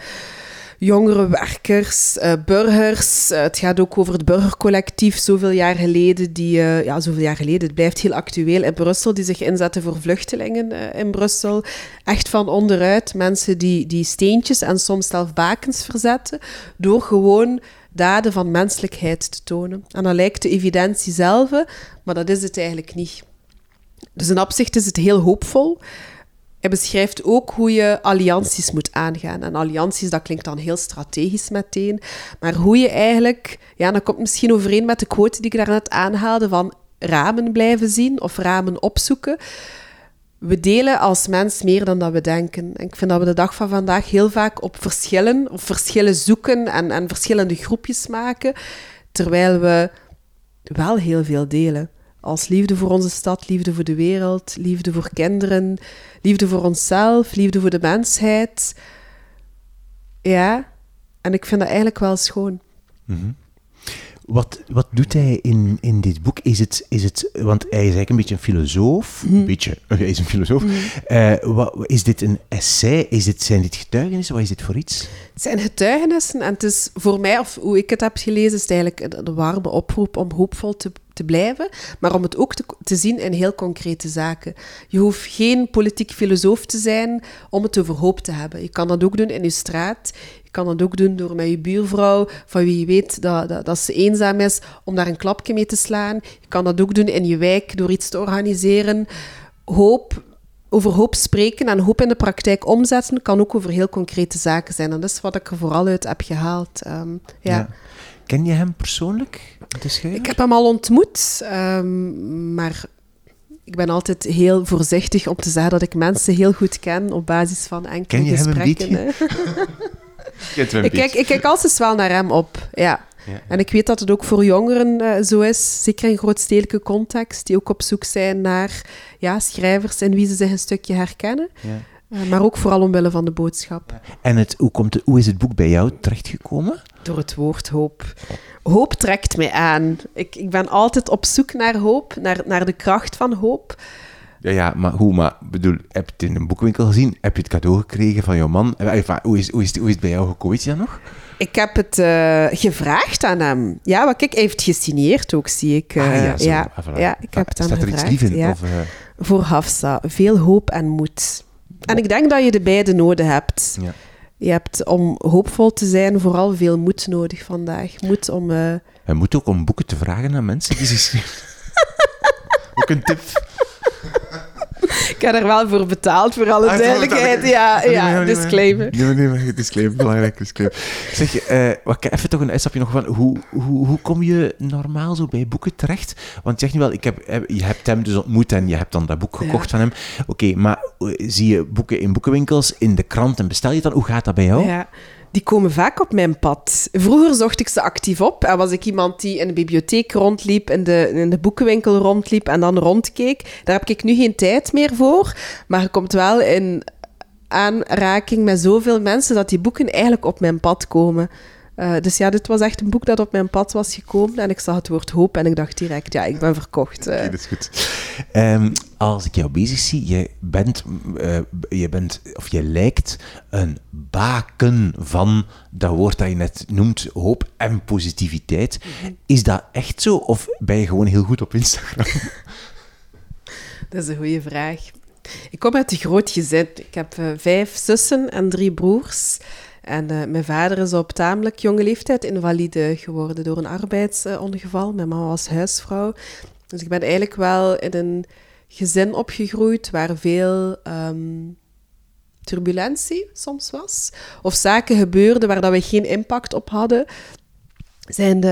jongere werkers, uh, burgers. Uh, het gaat ook over het burgercollectief, zoveel jaar geleden, die, uh, ja, zoveel jaar geleden, het blijft heel actueel in Brussel, die zich inzetten voor vluchtelingen in Brussel. Echt van onderuit, mensen die, die steentjes en soms zelf bakens verzetten, door gewoon daden van menselijkheid te tonen. En dan lijkt de evidentie zelf, maar dat is het eigenlijk niet. Dus in opzicht is het heel hoopvol. Hij beschrijft ook hoe je allianties moet aangaan. En allianties, dat klinkt dan heel strategisch meteen. Maar hoe je eigenlijk, ja, dat komt misschien overeen met de quote die ik daarnet aanhaalde, van ramen blijven zien of ramen opzoeken. We delen als mens meer dan dat we denken. En ik vind dat we de dag van vandaag heel vaak op verschillen, of verschillen zoeken en, en verschillende groepjes maken, terwijl we wel heel veel delen. Als liefde voor onze stad, liefde voor de wereld, liefde voor kinderen, liefde voor onszelf, liefde voor de mensheid. Ja, en ik vind dat eigenlijk wel schoon. Mm wat, wat doet hij in, in dit boek? Is het, is het, want hij is eigenlijk een beetje een filosoof. Een mhm. beetje, hij is een filosoof. Mhm. Eh, wat, is dit een essay? Is dit, zijn dit getuigenissen? Wat is dit voor iets? Het zijn getuigenissen en het is voor mij, of hoe ik het heb gelezen, is het eigenlijk een, een warme oproep om hoopvol te, te blijven, maar om het ook te, zien in heel concrete zaken. Je hoeft geen politiek filosoof te zijn om het over hoop te hebben. Je kan dat ook doen in je straat. Je kan dat ook doen door met je buurvrouw, van wie je weet dat, dat, dat, ze eenzaam is, om daar een klapje mee te slaan. Je kan dat ook doen in je wijk door iets te organiseren. Hoop, over hoop spreken en hoop in de praktijk omzetten kan ook over heel concrete zaken zijn. En dat is wat ik er vooral uit heb gehaald. Ehm, ja. Ken je hem persoonlijk, Ik heb hem al ontmoet, um, maar ik ben altijd heel voorzichtig om te zeggen dat ik mensen heel goed ken op basis van enkele ken je gesprekken. Hem een ik, kijk, ik kijk altijd wel naar hem op, ja. ja. En ik weet dat het ook voor jongeren uh, zo is, zeker in grootstedelijke context, die ook op zoek zijn naar ja, schrijvers en wie ze zich een stukje herkennen. Ja. Maar ook vooral omwille van de boodschap. En het, hoe, komt het, hoe is het boek bij jou terechtgekomen? Door het woord hoop. Hoop trekt mij aan. Ik, ik ben altijd op zoek naar hoop, naar, naar de kracht van hoop. Ja, ja, maar hoe? Maar bedoel, heb je het in een boekwinkel gezien? Heb je het cadeau gekregen van jouw man? Eh, hoe is, hoe is, hoe is het bij jou gekomen, weet je nog? Ik heb het uh, gevraagd aan hem. Ja, wat kijk, hij heeft gesineerd ook, zie ik. Uh, ah, ja, ja, ah, ja, ik heb het aan Staat er iets lief in? Ja. Of, Voor Hafsa. Veel hoop en moed. En ik denk dat je de beide nodig hebt. Ja. Je hebt om hoopvol te zijn vooral veel moed nodig vandaag. Moed om... Uh... Je moet ook om boeken te vragen aan mensen die zich Ook een tip. Ik heb er wel voor betaald, voor alle Ah, duidelijkheid. Ja, ja, disclaimer. Nee, nee, nee, disclaimer, belangrijk disclaimer. Zeg, eh wat, even toch een uitstapje nog van, hoe, hoe, hoe kom je normaal zo bij boeken terecht? Want je zegt nu wel, ik heb, eh, je hebt hem dus ontmoet en je hebt dan dat boek gekocht Ja. van hem. Oké, maar eh, zie je boeken in boekenwinkels, in de krant en bestel je het dan? Hoe gaat dat bij jou? Ja, die komen vaak op mijn pad. Vroeger zocht ik ze actief op en was ik iemand die in de bibliotheek rondliep, in de, in de boekenwinkel rondliep en dan rondkeek. Daar heb ik nu geen tijd meer voor, maar je komt wel in aanraking met zoveel mensen dat die boeken eigenlijk op mijn pad komen. Eh, dus ja, dit was echt een boek dat op mijn pad was gekomen en ik zag het woord hoop en ik dacht direct, ja, ik ben verkocht. eh. Dat is goed. Ehm, als ik jou bezig zie, je bent, eh, je bent, of je lijkt een baken van dat woord dat je net noemt, hoop en positiviteit. Is dat echt zo, of ben je gewoon heel goed op Instagram? Dat is een goede vraag. Ik kom uit een groot gezin. Ik heb vijf zussen en drie broers. En eh, mijn vader is op tamelijk jonge leeftijd invalide geworden door een arbeidsongeval. Mijn mama was huisvrouw. Dus ik ben eigenlijk wel in een gezin opgegroeid waar veel ehm, turbulentie soms was. Of zaken gebeurden waar dat we geen impact op hadden.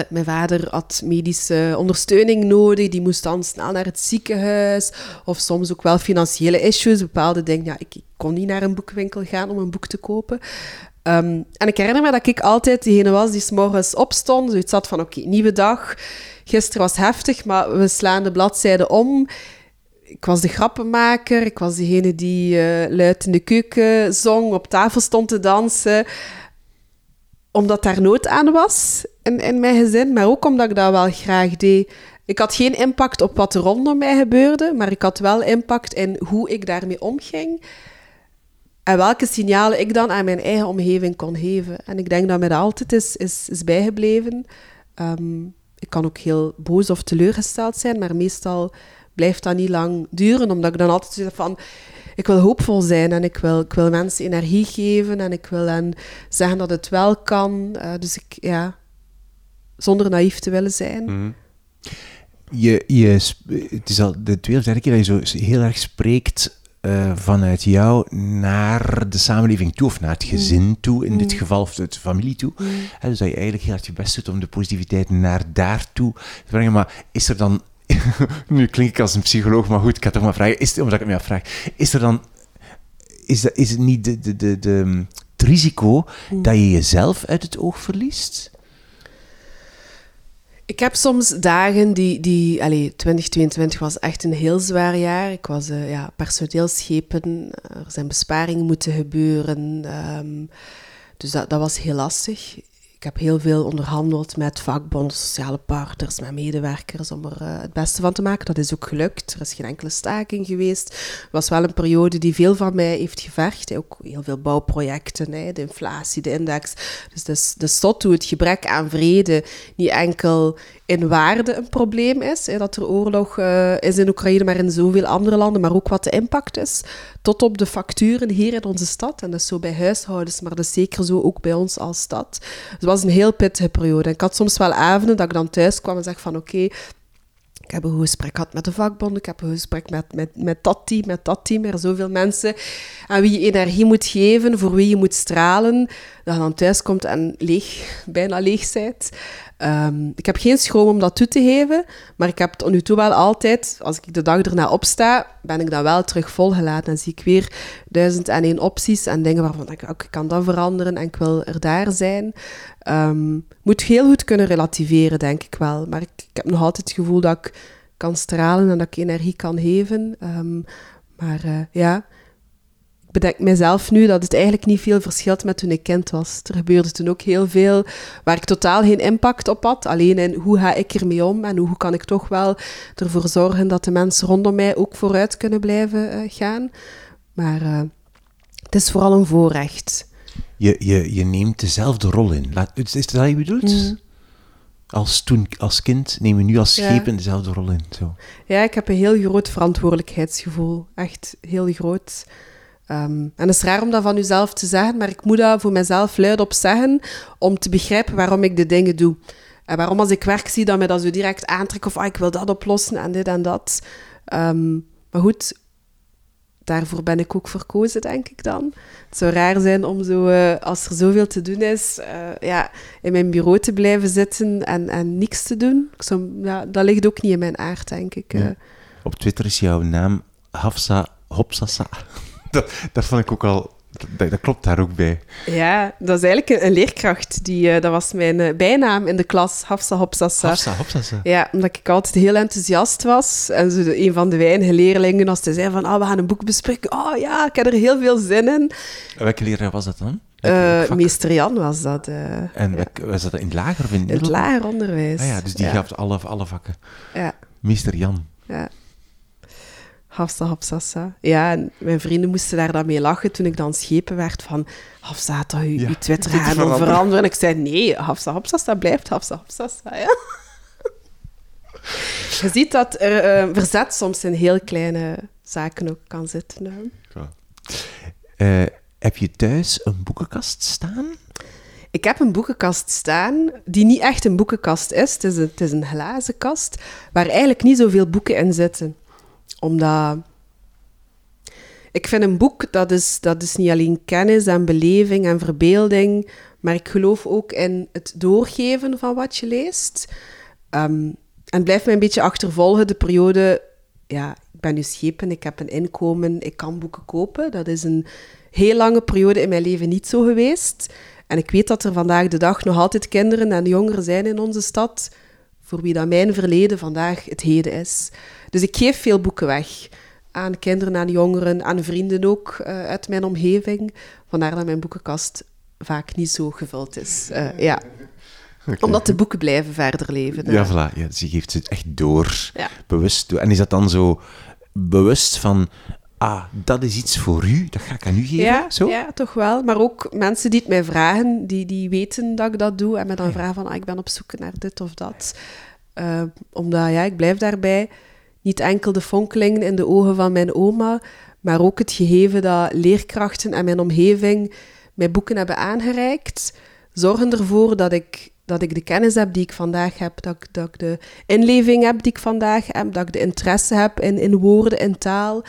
Mijn vader had medische ondersteuning nodig, die moest dan snel naar het ziekenhuis. Of soms ook wel financiële issues, bepaalde dingen. Ja, ik, ik kon niet naar een boekwinkel gaan om een boek te kopen. Ehm, en ik herinner me dat ik altijd diegene was die s morgens opstond, zoiets had van, oké, nieuwe dag. Gisteren was heftig, maar we slaan de bladzijde om. Ik was de grappenmaker, ik was degene die eh, luid in de keuken zong, op tafel stond te dansen omdat daar nood aan was in mijn gezin, maar ook omdat ik dat wel graag deed. Ik had geen impact op wat er rondom mij gebeurde, maar ik had wel impact in hoe ik daarmee omging en welke signalen ik dan aan mijn eigen omgeving kon geven. En ik denk dat mij dat altijd is, is, is bijgebleven. Ehm, ik kan ook heel boos of teleurgesteld zijn, maar meestal blijft dat niet lang duren, omdat ik dan altijd zeg van... Ik wil hoopvol zijn en ik wil, ik wil mensen energie geven en ik wil hen zeggen dat het wel kan. Eh, dus ik, ja, zonder naïef te willen zijn. Je, je, sp- het is al de tweede of derde keer dat je zo heel erg spreekt eh, vanuit jou naar de samenleving toe, of naar het gezin toe, in dit geval, of de familie toe. Dus dat je eigenlijk heel hard je best doet om de positiviteit naar daartoe te brengen. Maar is er dan, nu klink ik als een psycholoog, maar goed, ik had toch maar vragen, is, omdat ik het me afvraag, is er dan, is, dat, is het niet de, de, de, de, het risico dat je jezelf uit het oog verliest? Ik heb soms dagen die... die allee, 2022 was echt een heel zwaar jaar. Ik was eh, ja, personeelsschepen. Er zijn besparingen moeten gebeuren. ehm, dus dat, dat was heel lastig. Ik heb heel veel onderhandeld met vakbonden, sociale partners, met medewerkers om er eh, het beste van te maken. Dat is ook gelukt. Er is geen enkele staking geweest. Het was wel een periode die veel van mij heeft gevergd. Ook heel veel bouwprojecten, hè. de inflatie, de index. Dus dat is, dat is tot hoe het gebrek aan vrede niet enkel in waarde een probleem is. Hè, dat er oorlog eh, is in Oekraïne, maar in zoveel andere landen. Maar ook wat de impact is. Tot op de facturen hier in onze stad. En dat is zo bij huishoudens, maar dat is zeker zo ook bij ons als stad. Was een heel pittige periode. Ik had soms wel avonden dat ik dan thuis kwam en zeg van oké, ik heb een gesprek gehad met de vakbonden, ik heb een gesprek met, met, met dat team, met dat team. Er zoveel mensen aan wie je energie moet geven, voor wie je moet stralen, dat je dan thuis komt en leeg, bijna leeg bent. Ehm, ik heb geen schroom om dat toe te geven, maar ik heb tot nu toe wel altijd, als ik de dag erna opsta, ben ik dan wel terug volgelaten en zie ik weer duizend en één opties en dingen waarvan ik, ook, kan dat veranderen en ik wil er daar zijn. Ehm, moet heel goed kunnen relativeren, denk ik wel. Maar ik, heb nog altijd het gevoel dat ik kan stralen en dat ik energie kan geven. Ehm, maar eh, ja, bedenk mezelf nu dat het eigenlijk niet veel verschilt met toen ik kind was. Er gebeurde toen ook heel veel waar ik totaal geen impact op had. Alleen in hoe ga ik ermee om en hoe kan ik toch wel ervoor zorgen dat de mensen rondom mij ook vooruit kunnen blijven eh, gaan. Maar eh, het is vooral een voorrecht. Je, je, je neemt dezelfde rol in. Laat, is dat wat je bedoelt? Als toen als kind neem je nu als Ja. schepen dezelfde rol in. Zo. Ja, ik heb een heel groot verantwoordelijkheidsgevoel. Echt heel groot. Ehm, en het is raar om dat van uzelf te zeggen, maar ik moet dat voor mezelf luid op zeggen om te begrijpen waarom ik de dingen doe. En waarom als ik werk zie, dat mij dat zo direct aantrekt of ah, ik wil dat oplossen en dit en dat. Ehm, maar goed, daarvoor ben ik ook verkozen, denk ik dan. Het zou raar zijn om zo, uh, als er zoveel te doen is, uh, ja, in mijn bureau te blijven zitten en, en niks te doen. Ik zou, ja, dat ligt ook niet in mijn aard, denk ik. Ja. Op Twitter is jouw naam Hafsa Hopsasa. dat, dat vond ik ook al dat, dat, klopt daar ook bij. Ja, dat is eigenlijk een, leerkracht. Die, uh, dat was mijn uh, bijnaam in de klas, Hafsa Hopsassa. Hafsa Hopsassa. Ja, omdat ik altijd heel enthousiast was. En zo een van de weinige leerlingen, als ze zei van, ah, we gaan een boek bespreken. Oh ja, ik heb er heel veel zin in. welke leraar was dat dan? Uh, meester Jan was dat. en ja. was dat in het lager of in het, het lager onderwijs? Ah, ja, dus die ja. gaf alle, alle vakken. Ja. Meester Jan. Ja. Hafsa, Hafsassa. Ja, en mijn vrienden moesten daar dan mee lachen toen ik dan schepen werd van Hafsa, had je, ja, je Twitter gaan veranderen. veranderen? En ik zei, nee, Hafsa, blijft Hafsa, Hafsassa, ja. je ziet dat er uh, verzet soms in heel kleine zaken ook kan zitten. Ja. Uh, heb je thuis een boekenkast staan? Ik heb een boekenkast staan die niet echt een boekenkast is. Het is een, het is een glazen kast waar eigenlijk niet zoveel boeken in zitten omdat ik vind een boek, dat is, dat is niet alleen kennis en beleving en verbeelding, maar ik geloof ook in het doorgeven van wat je leest. Um, en blijf mij een beetje achtervolgen de periode, ja, ik ben nu schepen, ik heb een inkomen, ik kan boeken kopen. Dat is een heel lange periode in mijn leven niet zo geweest. En ik weet dat er vandaag de dag nog altijd kinderen en jongeren zijn in onze stad, voor wie dat mijn verleden vandaag het heden is. Dus ik geef veel boeken weg. Aan kinderen, aan jongeren, aan vrienden ook uh, uit mijn omgeving. Vandaar dat mijn boekenkast vaak niet zo gevuld is. Uh, ja. Okay. Omdat de boeken blijven verder leven. Ja, voilà. Ja, ze geeft het echt door. Ja. Bewust door. En is dat dan zo bewust van... Ah, dat is iets voor u, dat ga ik aan u geven? Ja, zo? ja toch wel. Maar ook mensen die het mij vragen, die, die weten dat ik dat doe. En me dan vragen van, ah, ik ben op zoek naar dit of dat. Uh, omdat, ja, ik blijf daarbij niet enkel de fonkelingen in de ogen van mijn oma, maar ook het gegeven dat leerkrachten en mijn omgeving mij boeken hebben aangereikt, zorgen ervoor dat ik, dat ik de kennis heb die ik vandaag heb, dat ik, dat ik de inleving heb die ik vandaag heb, dat ik de interesse heb in, in woorden, in taal.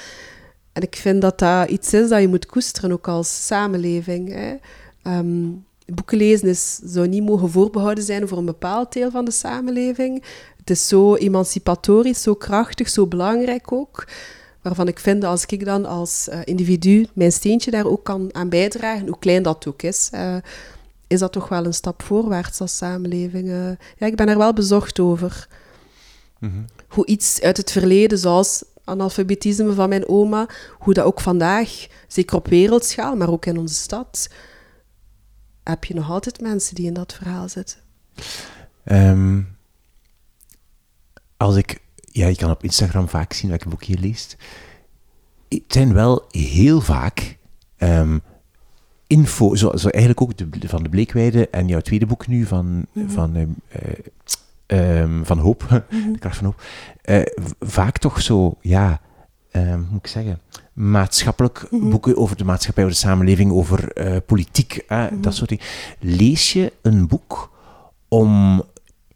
En ik vind dat dat iets is dat je moet koesteren, ook als samenleving. Hè. Um, boeken lezen is, zou niet mogen voorbehouden zijn voor een bepaald deel van de samenleving. Het is zo emancipatorisch, zo krachtig, zo belangrijk ook. Waarvan ik vind, als ik dan als uh, individu mijn steentje daar ook kan aan bijdragen, hoe klein dat ook is, uh, is dat toch wel een stap voorwaarts als samenleving. Uh, ja, ik ben er wel bezorgd over. Mm -hmm. Hoe iets uit het verleden, zoals analfabetisme van mijn oma, hoe dat ook vandaag, zeker op wereldschaal, maar ook in onze stad, heb je nog altijd mensen die in dat verhaal zitten. Um, als ik, ja, je kan op Instagram vaak zien welke boek je leest. Het zijn wel heel vaak um, info, zo, zo eigenlijk ook de, van de Bleekweide en jouw tweede boek nu van, mm -hmm. van, uh, um, van Hoop, mm -hmm. de kracht van Hoop. Uh, vaak toch zo, ja, um, moet ik zeggen, maatschappelijk mm -hmm. boeken over de maatschappij, over de samenleving, over uh, politiek, dat soort dingen. Lees je een boek om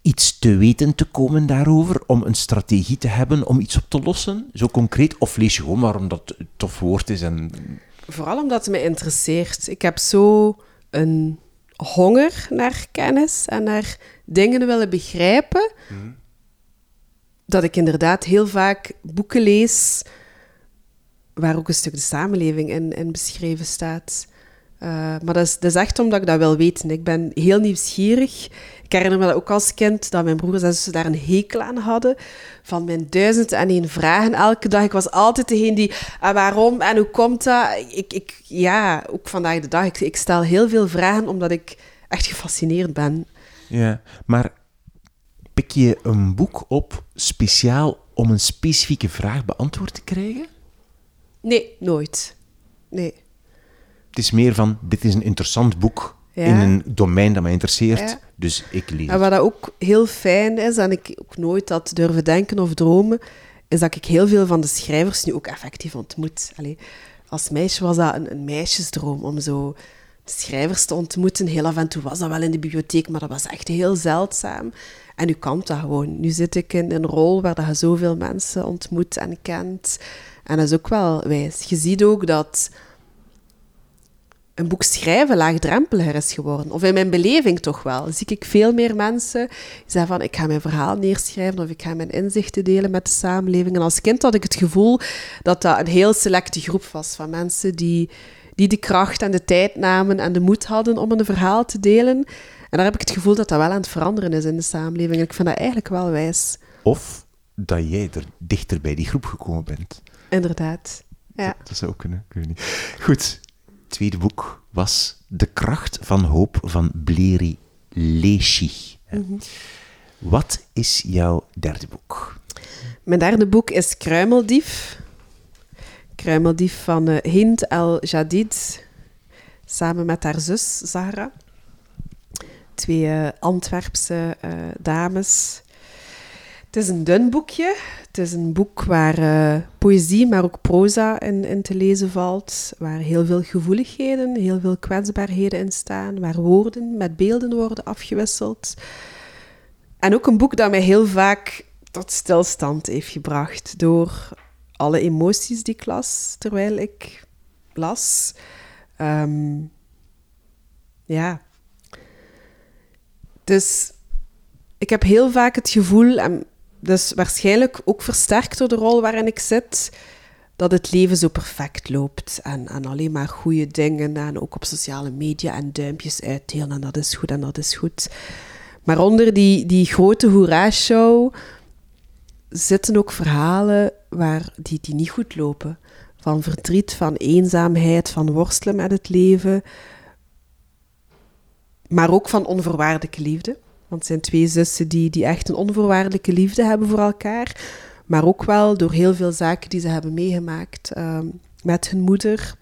iets te weten te komen daarover, om een strategie te hebben om iets op te lossen? Zo concreet? Of lees je gewoon maar omdat het een tof woord is? En... Vooral omdat het me interesseert. Ik heb zo een honger naar kennis en naar dingen willen begrijpen, mm. dat ik inderdaad heel vaak boeken lees waar ook een stuk de samenleving in, in beschreven staat. Uh, maar dat is, dat is, echt omdat ik dat wil weten. Ik ben heel nieuwsgierig. Ik herinner me dat ook als kind, dat mijn broers en zussen daar een hekel aan hadden. Van mijn duizend en één vragen elke dag. Ik was altijd degene die, ah, waarom en hoe komt dat? Ik, ik, ja, ook vandaag de dag. Ik, ik stel heel veel vragen omdat ik echt gefascineerd ben. Ja, maar pik je een boek op speciaal om een specifieke vraag beantwoord te krijgen? Nee, nooit. Nee. Het is meer van, dit is een interessant boek ja. in een domein dat mij interesseert, ja. dus ik lees En wat dat ook heel fijn is, en ik ook nooit had durven denken of dromen, is dat ik heel veel van de schrijvers nu ook effectief ontmoet. Allee, als meisje was dat een, een meisjesdroom om zo schrijvers te ontmoeten. Heel af en toe was dat wel in de bibliotheek, maar dat was echt heel zeldzaam. En nu kan dat gewoon. Nu zit ik in een rol waar je zoveel mensen ontmoet en kent. En dat is ook wel wijs. Je ziet ook dat een boek schrijven laagdrempeliger is geworden. Of in mijn beleving toch wel. Zie ik veel meer mensen die zeggen van ik ga mijn verhaal neerschrijven of ik ga mijn inzichten delen met de samenleving. En als kind had ik het gevoel dat dat een heel selecte groep was van mensen die, die de kracht en de tijd namen en de moed hadden om een verhaal te delen. En daar heb ik het gevoel dat dat wel aan het veranderen is in de samenleving. En ik vind dat eigenlijk wel wijs. Of dat jij er dichter bij die groep gekomen bent. Inderdaad. Ja. Dat, zou ook kunnen, ik weet niet. Goed, tweede boek was De kracht van hoop van Bleri Leshi. Mhm. Wat is jouw derde boek? Mijn derde boek is Kruimeldief. Kruimeldief van uh, Hind El Jadid, samen met haar zus Zahra. Twee uh, Antwerpse uh, dames. Het is een dun boekje. Het is een boek waar poëzie, maar ook proza in, in, te lezen valt. Waar heel veel gevoeligheden, heel veel kwetsbaarheden in staan. Waar woorden met beelden worden afgewisseld. En ook een boek dat mij heel vaak tot stilstand heeft gebracht. Door alle emoties die ik las terwijl ik las. Um, ja. Dus ik heb heel vaak het gevoel, en dus waarschijnlijk ook versterkt door de rol waarin ik zit, dat het leven zo perfect loopt. En, en alleen maar goede dingen. En ook op sociale media en duimpjes uitdelen. En dat is goed en dat is goed. Maar onder die, die grote hoera-show zitten ook verhalen waar die, die niet goed lopen. Van verdriet, van eenzaamheid, van worstelen met het leven. Maar ook van onvoorwaardelijke liefde. Want het zijn twee zussen die, die echt een onvoorwaardelijke liefde hebben voor elkaar. Maar ook wel door heel veel zaken die ze hebben meegemaakt um, met hun moeder.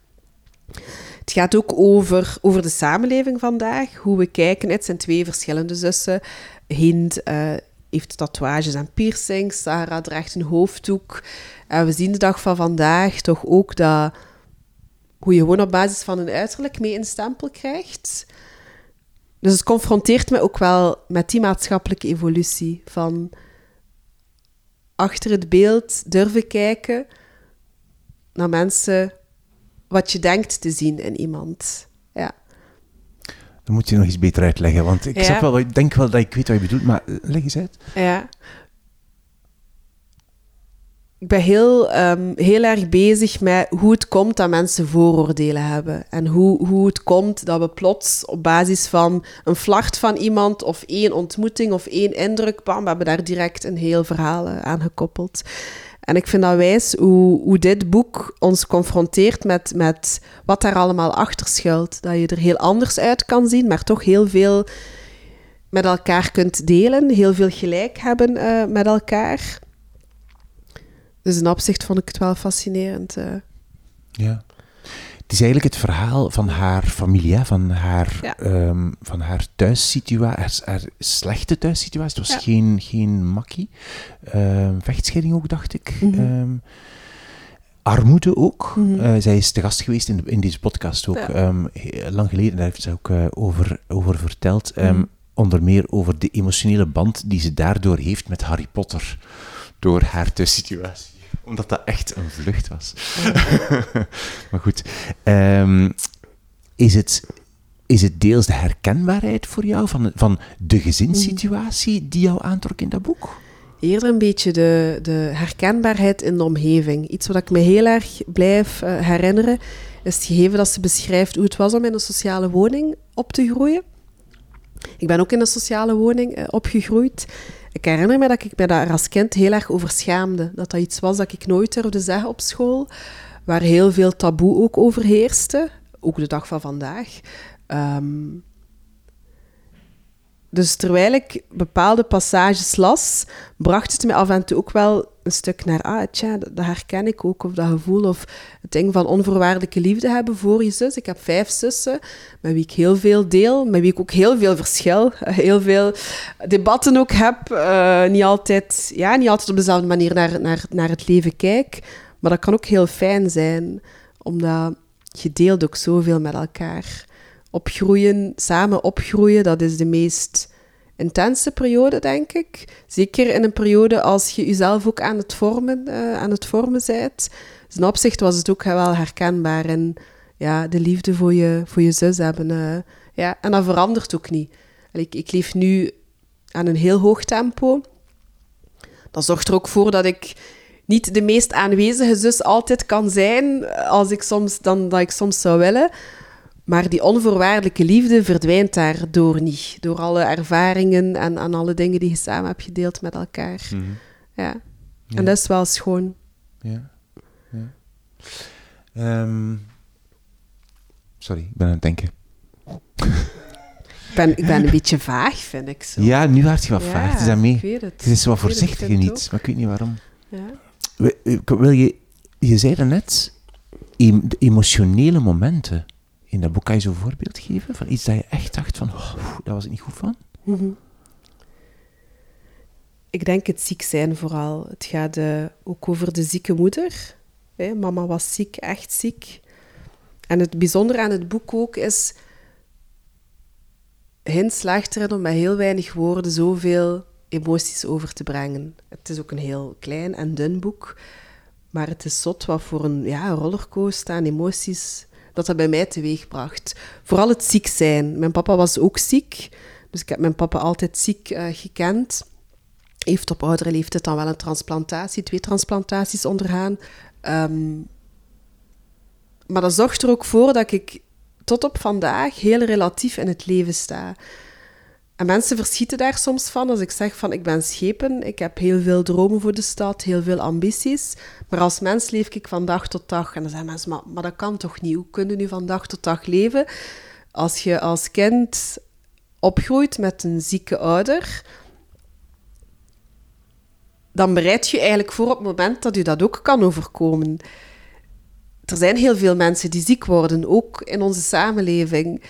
Het gaat ook over, over de samenleving vandaag. Hoe we kijken. Het zijn twee verschillende zussen. Hind uh, heeft tatoeages en piercings. Sarah draagt een hoofddoek. En we zien de dag van vandaag toch ook dat hoe je gewoon op basis van een uiterlijk mee een stempel krijgt. Dus het confronteert me ook wel met die maatschappelijke evolutie. Van achter het beeld durven kijken naar mensen wat je denkt te zien in iemand. Dan moet je nog iets beter uitleggen, want ik, ja. wel, ik denk wel dat ik weet wat je bedoelt, maar leg eens uit. Ja ik ben heel, um, heel erg bezig met hoe het komt dat mensen vooroordelen hebben. En hoe, hoe het komt dat we plots op basis van een vlacht van iemand of één ontmoeting of één indruk, bam, we hebben daar direct een heel verhaal eh, aan gekoppeld. En ik vind dat wijs hoe, hoe dit boek ons confronteert met, met wat daar allemaal achter schuilt. Dat je er heel anders uit kan zien, maar toch heel veel met elkaar kunt delen, heel veel gelijk hebben uh, met elkaar. Dus in opzicht vond ik het wel fascinerend. Uh. Ja. Het is eigenlijk het verhaal van haar familie, van haar, ja. um, van haar thuissituatie, haar, haar, slechte thuissituatie. Het was ja. geen, geen makkie. Um, vechtscheiding ook, dacht ik. Mm -hmm. um, armoede ook. Mm -hmm. uh, zij is te gast geweest in, de, in deze podcast ook. Ja. lang geleden, daar heeft ze ook uh, over, over verteld. Mm -hmm. Onder meer over de emotionele band die ze daardoor heeft met Harry Potter door haar thuissituatie. Omdat dat echt een vlucht was. maar goed. Um, is, het, is het deels de herkenbaarheid voor jou van, van de gezinssituatie die jou aantrok in dat boek? Eerder een beetje de, de herkenbaarheid in de omgeving. Iets wat ik me heel erg blijf uh, herinneren, is het gegeven dat ze beschrijft hoe het was om in een sociale woning op te groeien. Ik ben ook in een sociale woning uh, opgegroeid. Ik herinner me dat ik me daar als kind heel erg over schaamde. Dat dat iets was dat ik nooit durfde zeggen op school. Waar heel veel taboe ook over heerste. Ook de dag van vandaag. Um, dus terwijl ik bepaalde passages las, bracht het me af en toe ook wel een stuk naar, ah, tja, dat herken ik ook, of dat gevoel, of het ding van onvoorwaardelijke liefde hebben voor je zus. Ik heb vijf zussen, met wie ik heel veel deel, met wie ik ook heel veel verschil, heel veel debatten ook heb, uh, niet, altijd, ja, niet altijd op dezelfde manier naar, naar, naar het leven kijk, maar dat kan ook heel fijn zijn, omdat je deelt ook zoveel met elkaar opgroeien, samen opgroeien, dat is de meest intense periode, denk ik. Zeker in een periode als je jezelf ook aan het vormen, uh, aan het vormen bent. Dus in opzicht was het ook wel herkenbaar en ja, de liefde voor je, voor je zus hebben. Uh, ja, en dat verandert ook niet. Ik, ik leef nu aan een heel hoog tempo. Dat zorgt er ook voor dat ik niet de meest aanwezige zus altijd kan zijn als ik soms, dan dat ik soms zou willen. Maar die onvoorwaardelijke liefde verdwijnt daardoor niet. Door alle ervaringen en, en alle dingen die je samen hebt gedeeld met elkaar. Mhm. ja. En dat is wel schoon. Ja. ja. Ehm, sorry, ik ben aan het denken. Ik ben, ik ben een beetje vaag, vind ik zo. Ja, nu werd je wat vaag. Het is mee. Ik weet het. Het is wat voorzichtig in iets, maar ik weet niet waarom. Ja. Wil je, je zei daarnet, de emotionele momenten in dat boek kan je zo'n voorbeeld geven van iets dat je echt dacht van, oh, dat was ik niet goed van? Mhm. Ik denk het ziek zijn vooral. Het gaat uh, ook over de zieke moeder. Mama was ziek, echt ziek. En het bijzondere aan het boek ook is, Hin slaagt erin om met heel weinig woorden zoveel emoties over te brengen. Het is ook een heel klein en dun boek, maar het is zot wat voor een ja, rollercoaster aan emoties dat dat bij mij teweegbracht. Vooral het ziek zijn. Mijn papa was ook ziek, dus ik heb mijn papa altijd ziek uh, gekend. Heeft op oudere leeftijd dan wel een transplantatie, twee transplantaties ondergaan. Um, maar dat zorgt er ook voor dat ik tot op vandaag heel relatief in het leven sta. En mensen verschieten daar soms van als ik zeg van ik ben schepen, ik heb heel veel dromen voor de stad, heel veel ambities, maar als mens leef ik van dag tot dag. En dan zeggen mensen, maar, maar dat kan toch niet? Hoe kun je nu van dag tot dag leven? Als je als kind opgroeit met een zieke ouder, dan bereid je eigenlijk voor op het moment dat je dat ook kan overkomen. Er zijn heel veel mensen die ziek worden, ook in onze samenleving.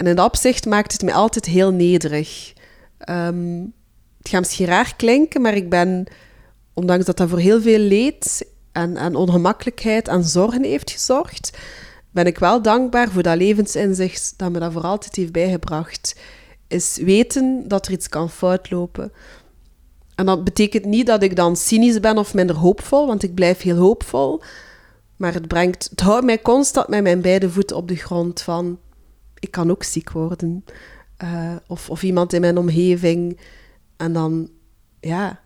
En in dat opzicht maakt het me altijd heel nederig. Um, het gaat misschien raar klinken, maar ik ben, ondanks dat dat voor heel veel leed en, en ongemakkelijkheid en zorgen heeft gezorgd, ben ik wel dankbaar voor dat levensinzicht dat me dat voor altijd heeft bijgebracht. Is weten dat er iets kan foutlopen. En dat betekent niet dat ik dan cynisch ben of minder hoopvol, want ik blijf heel hoopvol. Maar het, brengt, het houdt mij constant met mijn beide voeten op de grond van ik kan ook ziek worden. Uh, of, of iemand in mijn omgeving. En dan, ja.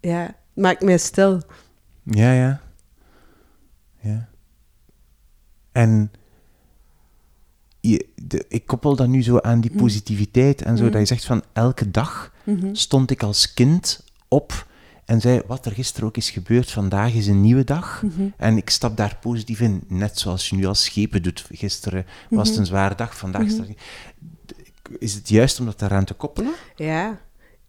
Ja, maakt mij stil. Ja, ja. Ja. En je, de, ik koppel dat nu zo aan die mm. positiviteit en zo, mm. dat je zegt van elke dag mm-hmm. stond ik als kind op en zei, wat er gisteren ook is gebeurd, vandaag is een nieuwe dag. Mhm. En ik stap daar positief in, net zoals je nu als schepen doet. Gisteren was het een mhm. zware dag, vandaag mm Is het juist om dat daaraan te koppelen? Ja,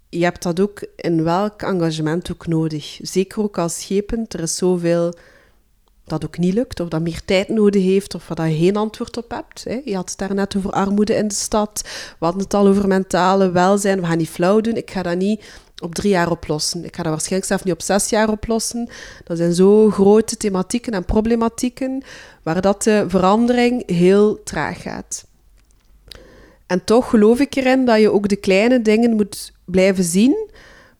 je hebt dat ook in welk engagement ook nodig. Zeker ook als schepen. Er is zoveel dat ook niet lukt, of dat meer tijd nodig heeft, of waar je geen antwoord op hebt. Hè. Je had het daarnet over armoede in de stad. We hadden het al over mentale welzijn. We gaan niet flauw doen. Ik ga dat niet op drie jaar oplossen. Ik ga dat waarschijnlijk zelf niet op zes jaar oplossen. Dat zijn zo grote thematieken en problematieken waar dat de verandering heel traag gaat. En toch geloof ik erin dat je ook de kleine dingen moet blijven zien,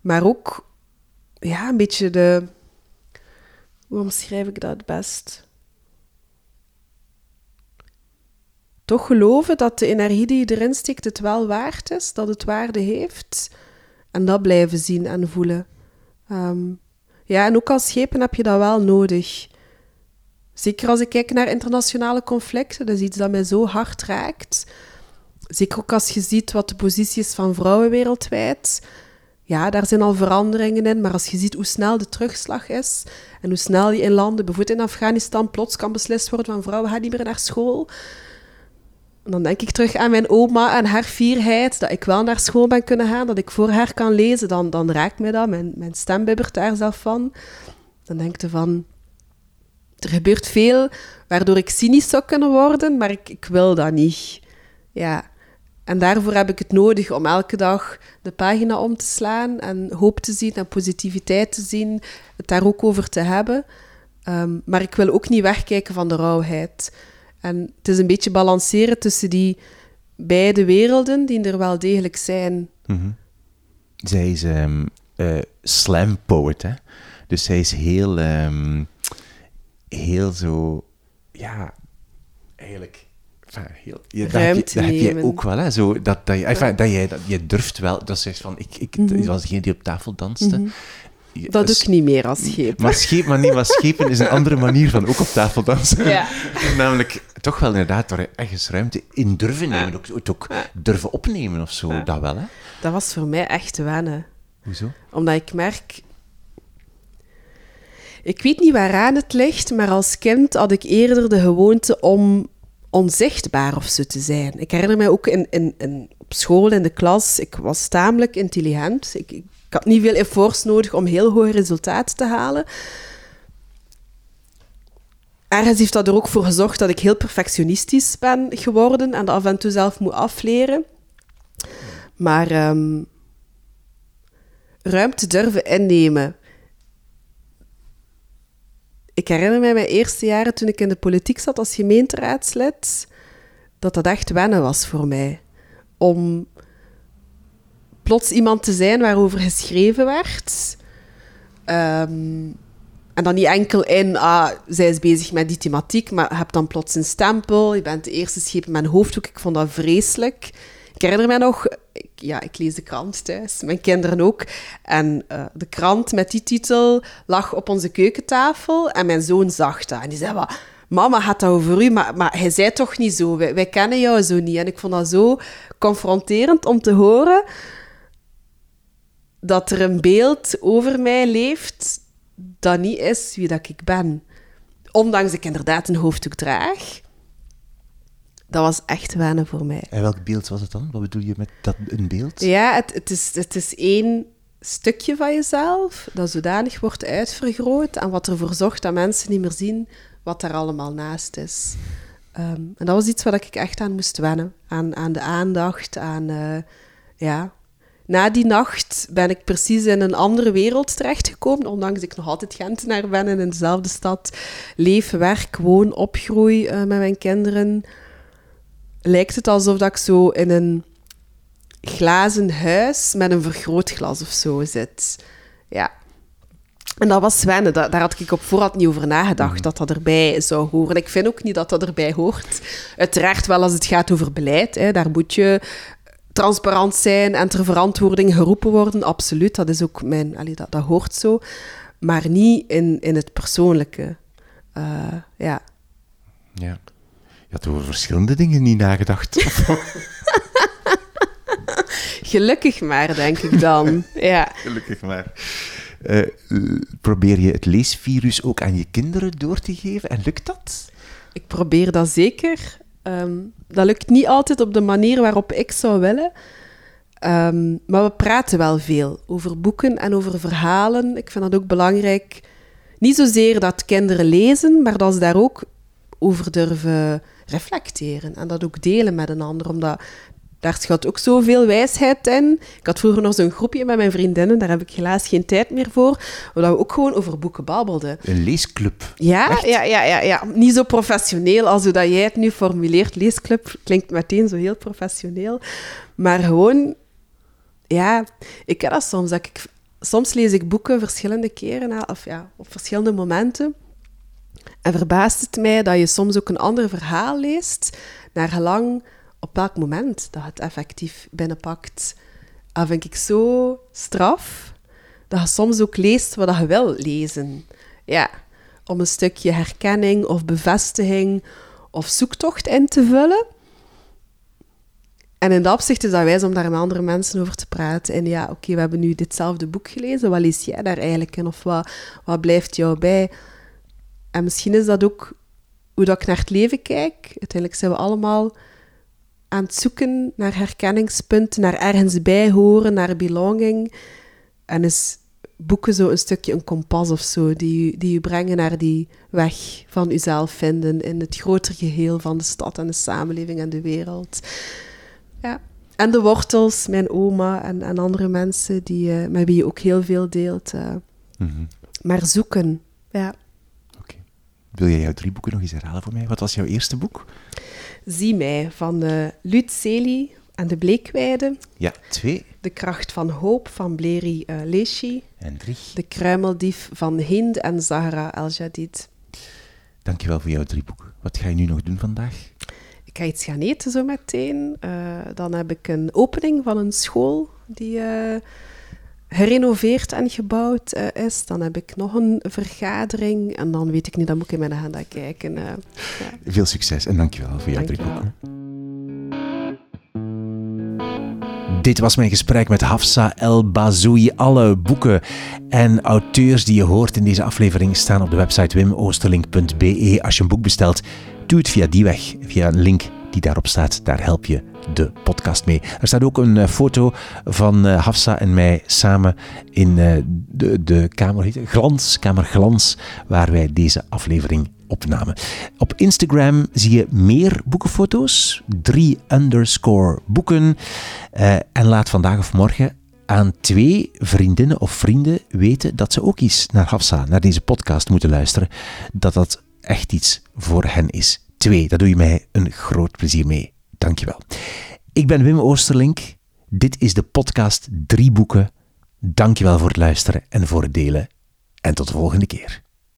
maar ook ja, een beetje de. Hoe omschrijf ik dat het best? Toch geloven dat de energie die je erin steekt het wel waard is, dat het waarde heeft en dat blijven zien en voelen. Ehm, ja, en ook als schepen heb je dat wel nodig. Zeker als ik kijk naar internationale conflicten, dat is iets dat mij zo hard raakt. Zeker ook als je ziet wat de positie is van vrouwen wereldwijd. Ja, daar zijn al veranderingen in, maar als je ziet hoe snel de terugslag is en hoe snel je in landen, bijvoorbeeld in Afghanistan, plots kan beslist worden van vrouwen gaan niet meer naar school, dan denk ik terug aan mijn oma en haar fierheid, dat ik wel naar school ben kunnen gaan, dat ik voor haar kan lezen, dan, dan raakt mij dat. Mijn, mijn stem bibbert daar zelf van. Dan denk je van, er gebeurt veel waardoor ik cynisch zou kunnen worden, maar ik, wil dat niet. Ja. En daarvoor heb ik het nodig om elke dag de pagina om te slaan en hoop te zien en positiviteit te zien, het daar ook over te hebben. Ehm, maar ik wil ook niet wegkijken van de rauwheid. En het is een beetje balanceren tussen die beide werelden, die er wel degelijk zijn. Mhm. Zij is um, slam poet, hè. Dus zij is heel, um, heel zo, ja, eigenlijk... Enfin, heel, je, dat, heb je, dat heb je ook wel, hè, zo, dat, dat, je, enfin, dat, je, dat je durft wel, dat is van, ik, ik mm -hmm. was degene die op tafel danste, mm -hmm. Dat doe ik niet meer als schepen. Maar, scheep, maar, nee, maar schepen is een andere manier van ook op tafel dansen. Ja. Namelijk toch wel inderdaad er ergens ruimte in durven nemen. Ook, ook durven opnemen of zo. Ja. Dat wel, hè? Dat was voor mij echt wennen. Hoezo? Omdat ik merk... Ik weet niet waaraan het ligt, maar als kind had ik eerder de gewoonte om onzichtbaar of zo te zijn. Ik herinner mij ook in, in, in, op school, in de klas, ik was tamelijk intelligent. Ik, ik ik had niet veel efforts nodig om heel hoge resultaten te halen. Ergens heeft dat er ook voor gezorgd dat ik heel perfectionistisch ben geworden en dat af en toe zelf moet afleren. Maar um, ruimte durven innemen. Ik herinner mij mijn eerste jaren toen ik in de politiek zat als gemeenteraadslid, dat dat echt wennen was voor mij. Om plots iemand te zijn waarover geschreven werd. Um, en dan niet enkel in, ah, zij is bezig met die thematiek, maar je hebt dan plots een stempel. Je bent de eerste schepen met een hoofddoek. Ik vond dat vreselijk. Ik herinner me nog, ik, ja, ik lees de krant thuis, mijn kinderen ook. En uh, de krant met die titel lag op onze keukentafel en mijn zoon zag dat. En die zei, wat, mama gaat dat over u, maar, maar hij zei toch niet zo. Wij, wij kennen jou zo niet. En ik vond dat zo confronterend om te horen dat er een beeld over mij leeft dat niet is wie dat ik ben. Ondanks dat ik inderdaad een hoofddoek draag. Dat was echt wennen voor mij. En welk beeld was het dan? Wat bedoel je met dat een beeld? Ja, het, het, is, het is één stukje van jezelf dat zodanig wordt uitvergroot en wat ervoor zorgt dat mensen niet meer zien wat er allemaal naast is. Um, en dat was iets waar ik echt aan moest wennen. Aan, aan de aandacht, aan... Uh, ja, na die nacht ben ik precies in een andere wereld terechtgekomen, ondanks dat ik nog altijd Gentenaar ben en in dezelfde stad leef, werk, woon, opgroei uh, met mijn kinderen. Lijkt het alsof dat ik zo in een glazen huis met een vergrootglas of zo zit. Ja. En dat was wennen. daar had ik op voorhand niet over nagedacht, mhm. dat dat erbij zou horen. Ik vind ook niet dat dat erbij hoort. Uiteraard wel als het gaat over beleid. Hè. Daar moet je transparant zijn en ter verantwoording geroepen worden, absoluut. Dat is ook mijn, allee, dat, dat hoort zo. Maar niet in, in het persoonlijke. Uh, ja. Ja. Je had over verschillende dingen niet nagedacht. Gelukkig maar, denk ik dan. ja. Gelukkig maar. Uh, probeer je het leesvirus ook aan je kinderen door te geven en lukt dat? Ik probeer dat zeker. Um, dat lukt niet altijd op de manier waarop ik zou willen. Um, maar we praten wel veel over boeken en over verhalen. Ik vind dat ook belangrijk. Niet zozeer dat kinderen lezen, maar dat ze daar ook over durven reflecteren. En dat ook delen met een ander. Omdat daar schat ook zoveel wijsheid in. Ik had vroeger nog zo'n groepje met mijn vriendinnen, daar heb ik helaas geen tijd meer voor, waar we ook gewoon over boeken babbelden. Een leesclub? Ja, ja, ja, ja, ja. Niet zo professioneel als hoe dat jij het nu formuleert. Leesclub klinkt meteen zo heel professioneel. Maar gewoon, ja, ik ken dat soms. Dat ik, soms lees ik boeken verschillende keren, of ja, op verschillende momenten. En verbaast het mij dat je soms ook een ander verhaal leest, naar gelang op welk moment dat het effectief binnenpakt. Dat vind ik zo straf, dat je soms ook leest wat je wil lezen. Ja, om een stukje herkenning of bevestiging of zoektocht in te vullen. En in dat opzicht is dat wijs om daar met andere mensen over te praten. En ja, oké, we hebben nu ditzelfde boek gelezen. Wat lees jij daar eigenlijk in? Of wat, wat blijft jou bij? En misschien is dat ook hoe dat ik naar het leven kijk. Uiteindelijk zijn we allemaal aan het zoeken naar herkenningspunten, naar ergens bij horen, naar belonging. En is boeken zo een stukje een kompas of zo, die, die je brengen naar die weg van jezelf vinden in het grotere geheel van de stad en de samenleving en de wereld. Ja. En de wortels, mijn oma en, en andere mensen die, uh, met wie je ook heel veel deelt. Uh. Maar zoeken, ja. Oké. Wil jij jouw drie boeken nog eens herhalen voor mij? Wat was jouw eerste boek? Zie mij van uh, Lut Celi en de Bleekweide. Ja, twee. De kracht van hoop van Bleri uh, Leshi. En drie. De kruimeldief van Hind en Zahra El-Jadid. Dankjewel voor jouw drie boeken. Wat ga je nu nog doen vandaag? Ik ga iets gaan eten zo meteen. Uh, dan heb ik een opening van een school die uh, gerenoveerd en gebouwd uh, is. Dan heb ik nog een vergadering en dan weet ik niet, dan moet ik in mijn agenda kijken. Ja. Veel succes en dankjewel voor jouw drie boeken. Dit was mijn gesprek met Hafsa El Bazoui. Alle boeken en auteurs die je hoort in deze aflevering staan op de website wimoosterlink.be. Als je een boek bestelt, doe het via die weg, via een link die daarop staat. Daar help je de podcast mee. Er staat ook een foto van Hafsa en mij samen in de, de kamer, Glans, Kamer Glans, waar wij deze aflevering opnamen. Op Instagram zie je meer boekenfoto's, drie underscore boeken. En laat vandaag of morgen aan twee vriendinnen of vrienden weten dat ze ook eens naar Hafsa, naar deze podcast moeten luisteren. Dat dat echt iets voor hen is. Twee, daar doe je mij een groot plezier mee. Dankjewel. Ik ben Wim Oosterlink. Dit is de podcast Drie Boeken. Dankjewel voor het luisteren en voor het delen. En tot de volgende keer.